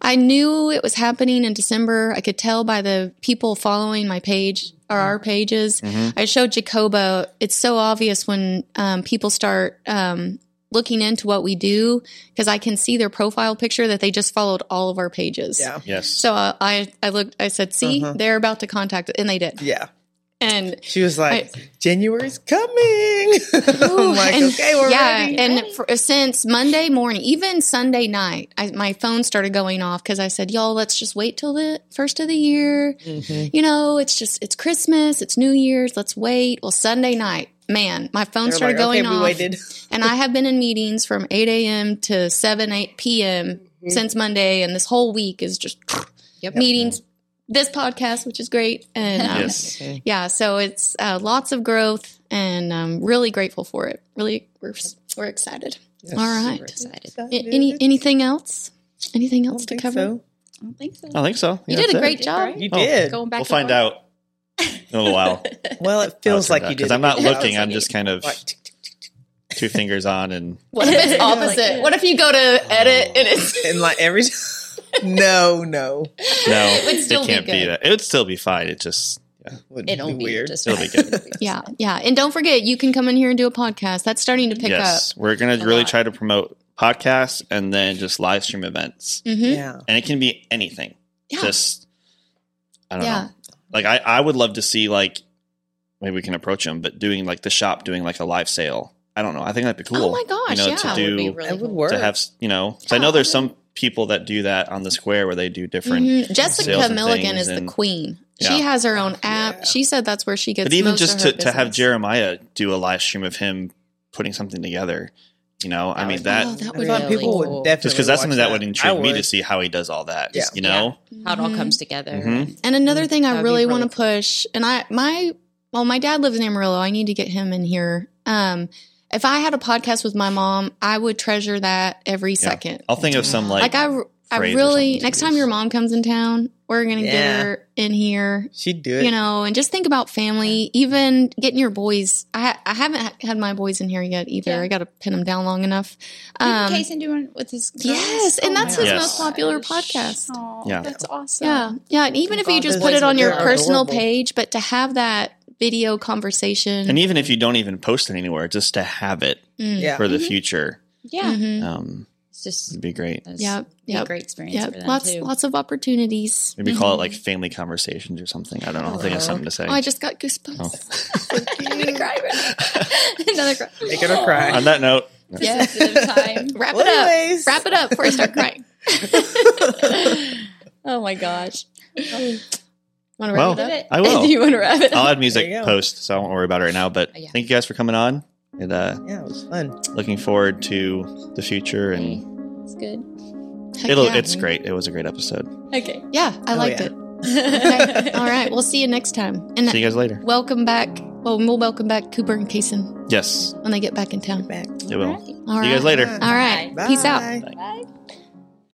[SPEAKER 3] I knew it was happening in December. I could tell by the people following my page or our pages.
[SPEAKER 4] Mhm.
[SPEAKER 3] I showed Jacoba. It's so obvious when um, people start um, looking into what we do because I can see their profile picture that they just followed all of our pages.
[SPEAKER 1] Yeah.
[SPEAKER 4] yes.
[SPEAKER 3] So uh, I I looked. I said, "See,
[SPEAKER 1] Uh-huh.
[SPEAKER 3] they're about to contact," and they did.
[SPEAKER 1] Yeah.
[SPEAKER 3] And
[SPEAKER 1] She was like,
[SPEAKER 3] I-
[SPEAKER 1] January's coming. [laughs] I'm like,
[SPEAKER 3] and-
[SPEAKER 1] okay, we're ready.
[SPEAKER 3] yeah,
[SPEAKER 1] ready.
[SPEAKER 3] and for, since Monday morning, even Sunday night, I, my phone started going off because I said, "Y'all, let's just wait till the first of the year.
[SPEAKER 1] Mhm.
[SPEAKER 3] You know, it's just it's Christmas, it's New Year's. Let's wait." Well, Sunday night, man, my phone
[SPEAKER 1] They were
[SPEAKER 3] started
[SPEAKER 1] like,
[SPEAKER 3] going
[SPEAKER 1] okay,
[SPEAKER 3] off, [laughs] and I have been in meetings from eight a.m. to seven eight p.m.
[SPEAKER 1] Mm-hmm.
[SPEAKER 3] since Monday, and this whole week is just
[SPEAKER 5] Yep.
[SPEAKER 3] meetings. This podcast, which is great, and um,
[SPEAKER 4] Yes.
[SPEAKER 3] yeah, so it's uh, lots of growth, and I'm really grateful for it. Really, we're we're excited.
[SPEAKER 1] Yes.
[SPEAKER 3] All
[SPEAKER 5] Super excited.
[SPEAKER 3] A- Any anything else? Anything else to cover?
[SPEAKER 1] so.
[SPEAKER 5] I don't think so.
[SPEAKER 4] I think so.
[SPEAKER 3] You did a great
[SPEAKER 4] it.
[SPEAKER 3] job.
[SPEAKER 1] You
[SPEAKER 4] Oh.
[SPEAKER 1] did.
[SPEAKER 5] Going back.
[SPEAKER 4] We'll
[SPEAKER 5] to
[SPEAKER 4] find
[SPEAKER 5] work.
[SPEAKER 4] out in a little while. [laughs]
[SPEAKER 1] Well, it feels like you did.
[SPEAKER 4] because
[SPEAKER 1] a
[SPEAKER 4] I'm not looking. I'm just kind of two fingers on and
[SPEAKER 3] What if it's opposite? What if you go to edit and it's [laughs]
[SPEAKER 1] and like every [laughs] no, no,
[SPEAKER 4] no,
[SPEAKER 3] It would still be
[SPEAKER 4] can't be,
[SPEAKER 3] good.
[SPEAKER 4] that. It would still be fine. It just yeah.
[SPEAKER 1] would
[SPEAKER 5] It'll
[SPEAKER 1] be
[SPEAKER 5] be
[SPEAKER 1] weird.
[SPEAKER 5] Just
[SPEAKER 4] It'll be good. [laughs]
[SPEAKER 3] yeah, yeah. And don't forget, you can come in here and do a podcast. That's starting to pick up.
[SPEAKER 4] yes, we're gonna really
[SPEAKER 5] lot.
[SPEAKER 4] try to promote podcasts and then just live stream events,
[SPEAKER 3] up. hmm
[SPEAKER 1] Yeah,
[SPEAKER 4] and it can be anything.
[SPEAKER 3] Yeah.
[SPEAKER 4] Just I don't
[SPEAKER 3] Yeah.
[SPEAKER 4] know. Like I, I would love to see like maybe we can approach them, but doing like the shop doing like a live sale. I don't know. I think that'd be cool.
[SPEAKER 3] Oh my gosh,
[SPEAKER 4] you know,
[SPEAKER 3] yeah.
[SPEAKER 4] to
[SPEAKER 5] That would be
[SPEAKER 4] do
[SPEAKER 5] really
[SPEAKER 1] it would
[SPEAKER 5] cool.
[SPEAKER 1] work.
[SPEAKER 4] to have you know. 'cause I know there's some people that do that on the square where they do different.
[SPEAKER 3] Mhm. Jessica
[SPEAKER 4] sales
[SPEAKER 3] Milligan
[SPEAKER 4] things
[SPEAKER 3] is the
[SPEAKER 4] and-
[SPEAKER 3] queen.
[SPEAKER 4] Yeah.
[SPEAKER 3] She has her own app.
[SPEAKER 1] Yeah.
[SPEAKER 3] She said that's where she gets.
[SPEAKER 4] But even
[SPEAKER 3] most
[SPEAKER 4] just
[SPEAKER 3] of
[SPEAKER 4] to,
[SPEAKER 3] her
[SPEAKER 4] to have. Jeremiah do a live stream of him putting something together, you know, I mean that
[SPEAKER 3] Oh, that
[SPEAKER 1] I
[SPEAKER 3] would
[SPEAKER 1] thought
[SPEAKER 3] be
[SPEAKER 1] people
[SPEAKER 3] really
[SPEAKER 1] would
[SPEAKER 3] cool.
[SPEAKER 1] definitely
[SPEAKER 4] just because that's something that, would intrigue
[SPEAKER 1] I
[SPEAKER 4] me to see how he does all that.
[SPEAKER 1] Yeah.
[SPEAKER 4] You know,
[SPEAKER 5] How it all
[SPEAKER 3] Mhm.
[SPEAKER 5] comes together.
[SPEAKER 4] Mhm.
[SPEAKER 3] And another thing I
[SPEAKER 1] That'd be
[SPEAKER 3] really
[SPEAKER 1] really
[SPEAKER 3] want to push, and I my well, my dad lives in Amarillo. I need to get him in here. Um, if I had a podcast with my mom, I would treasure that every second.
[SPEAKER 4] I'll think of some
[SPEAKER 3] Like,
[SPEAKER 4] like,
[SPEAKER 3] I, I really next time your mom comes in town, we're gonna get
[SPEAKER 1] Yeah.
[SPEAKER 3] her in here.
[SPEAKER 1] She'd do it.
[SPEAKER 3] You know, and just think about family. Even getting your boys. I I haven't had my boys in here yet either.
[SPEAKER 5] Yeah.
[SPEAKER 3] I got to pin them down long enough.
[SPEAKER 5] Um, Kason doing with his girls?
[SPEAKER 3] yes, and that's his
[SPEAKER 4] Yes.
[SPEAKER 3] most popular podcast.
[SPEAKER 5] Oh,
[SPEAKER 4] Yeah.
[SPEAKER 5] that's awesome.
[SPEAKER 3] Yeah, yeah. And even if you just put it on
[SPEAKER 1] are
[SPEAKER 3] your
[SPEAKER 1] adorable.
[SPEAKER 3] personal page, but to have that video conversation,
[SPEAKER 4] and even if you don't even post it anywhere, just to have it
[SPEAKER 3] Mm.
[SPEAKER 1] yeah.
[SPEAKER 4] for the
[SPEAKER 5] Mhm.
[SPEAKER 4] future.
[SPEAKER 5] Yeah.
[SPEAKER 3] Mhm.
[SPEAKER 4] Um,
[SPEAKER 5] It's just
[SPEAKER 4] It'd be great.
[SPEAKER 5] Yeah, was
[SPEAKER 3] Yep,
[SPEAKER 5] be
[SPEAKER 3] yep,
[SPEAKER 5] a great experience
[SPEAKER 3] Yep.
[SPEAKER 5] for them
[SPEAKER 3] Lots,
[SPEAKER 5] too.
[SPEAKER 3] lots of opportunities.
[SPEAKER 4] Maybe call it like family conversations or something. I don't know. I think it's something to say.
[SPEAKER 3] Oh, I just got goosebumps.
[SPEAKER 4] Oh. [laughs]
[SPEAKER 5] I'm gonna cry right now. [laughs] Another cry.
[SPEAKER 1] Make it or cry.
[SPEAKER 4] On that note,
[SPEAKER 5] Yeah, time. [laughs]
[SPEAKER 3] Wrap
[SPEAKER 1] Well,
[SPEAKER 3] it up. Wrap it up before I start crying. oh my gosh. Want to
[SPEAKER 4] Well,
[SPEAKER 3] wrap it up?
[SPEAKER 4] I will. [laughs]
[SPEAKER 5] you want to wrap it?
[SPEAKER 4] I'll add music
[SPEAKER 1] There you go.
[SPEAKER 4] post, so I won't worry about it right now. But
[SPEAKER 5] Oh, yeah.
[SPEAKER 4] thank you guys for coming on. And uh,
[SPEAKER 1] Yeah, it was fun.
[SPEAKER 4] looking forward to the future. And
[SPEAKER 5] It's good.
[SPEAKER 3] Heck
[SPEAKER 4] it'll
[SPEAKER 3] yeah.
[SPEAKER 4] it's great. It was a great episode.
[SPEAKER 5] Okay.
[SPEAKER 3] Yeah, I
[SPEAKER 1] Oh,
[SPEAKER 3] liked
[SPEAKER 1] yeah.
[SPEAKER 3] it. Okay. [laughs] [laughs] All right. We'll see you next time. And
[SPEAKER 4] See you guys later.
[SPEAKER 3] welcome back. Well, we'll welcome back Cooper and Kaysen
[SPEAKER 4] Yes,
[SPEAKER 3] when they get back in town.
[SPEAKER 1] Back.
[SPEAKER 4] it will.
[SPEAKER 5] Alright.
[SPEAKER 3] All
[SPEAKER 4] See you guys
[SPEAKER 3] right.
[SPEAKER 4] later.
[SPEAKER 3] All right.
[SPEAKER 1] Bye.
[SPEAKER 3] Peace out.
[SPEAKER 5] Bye.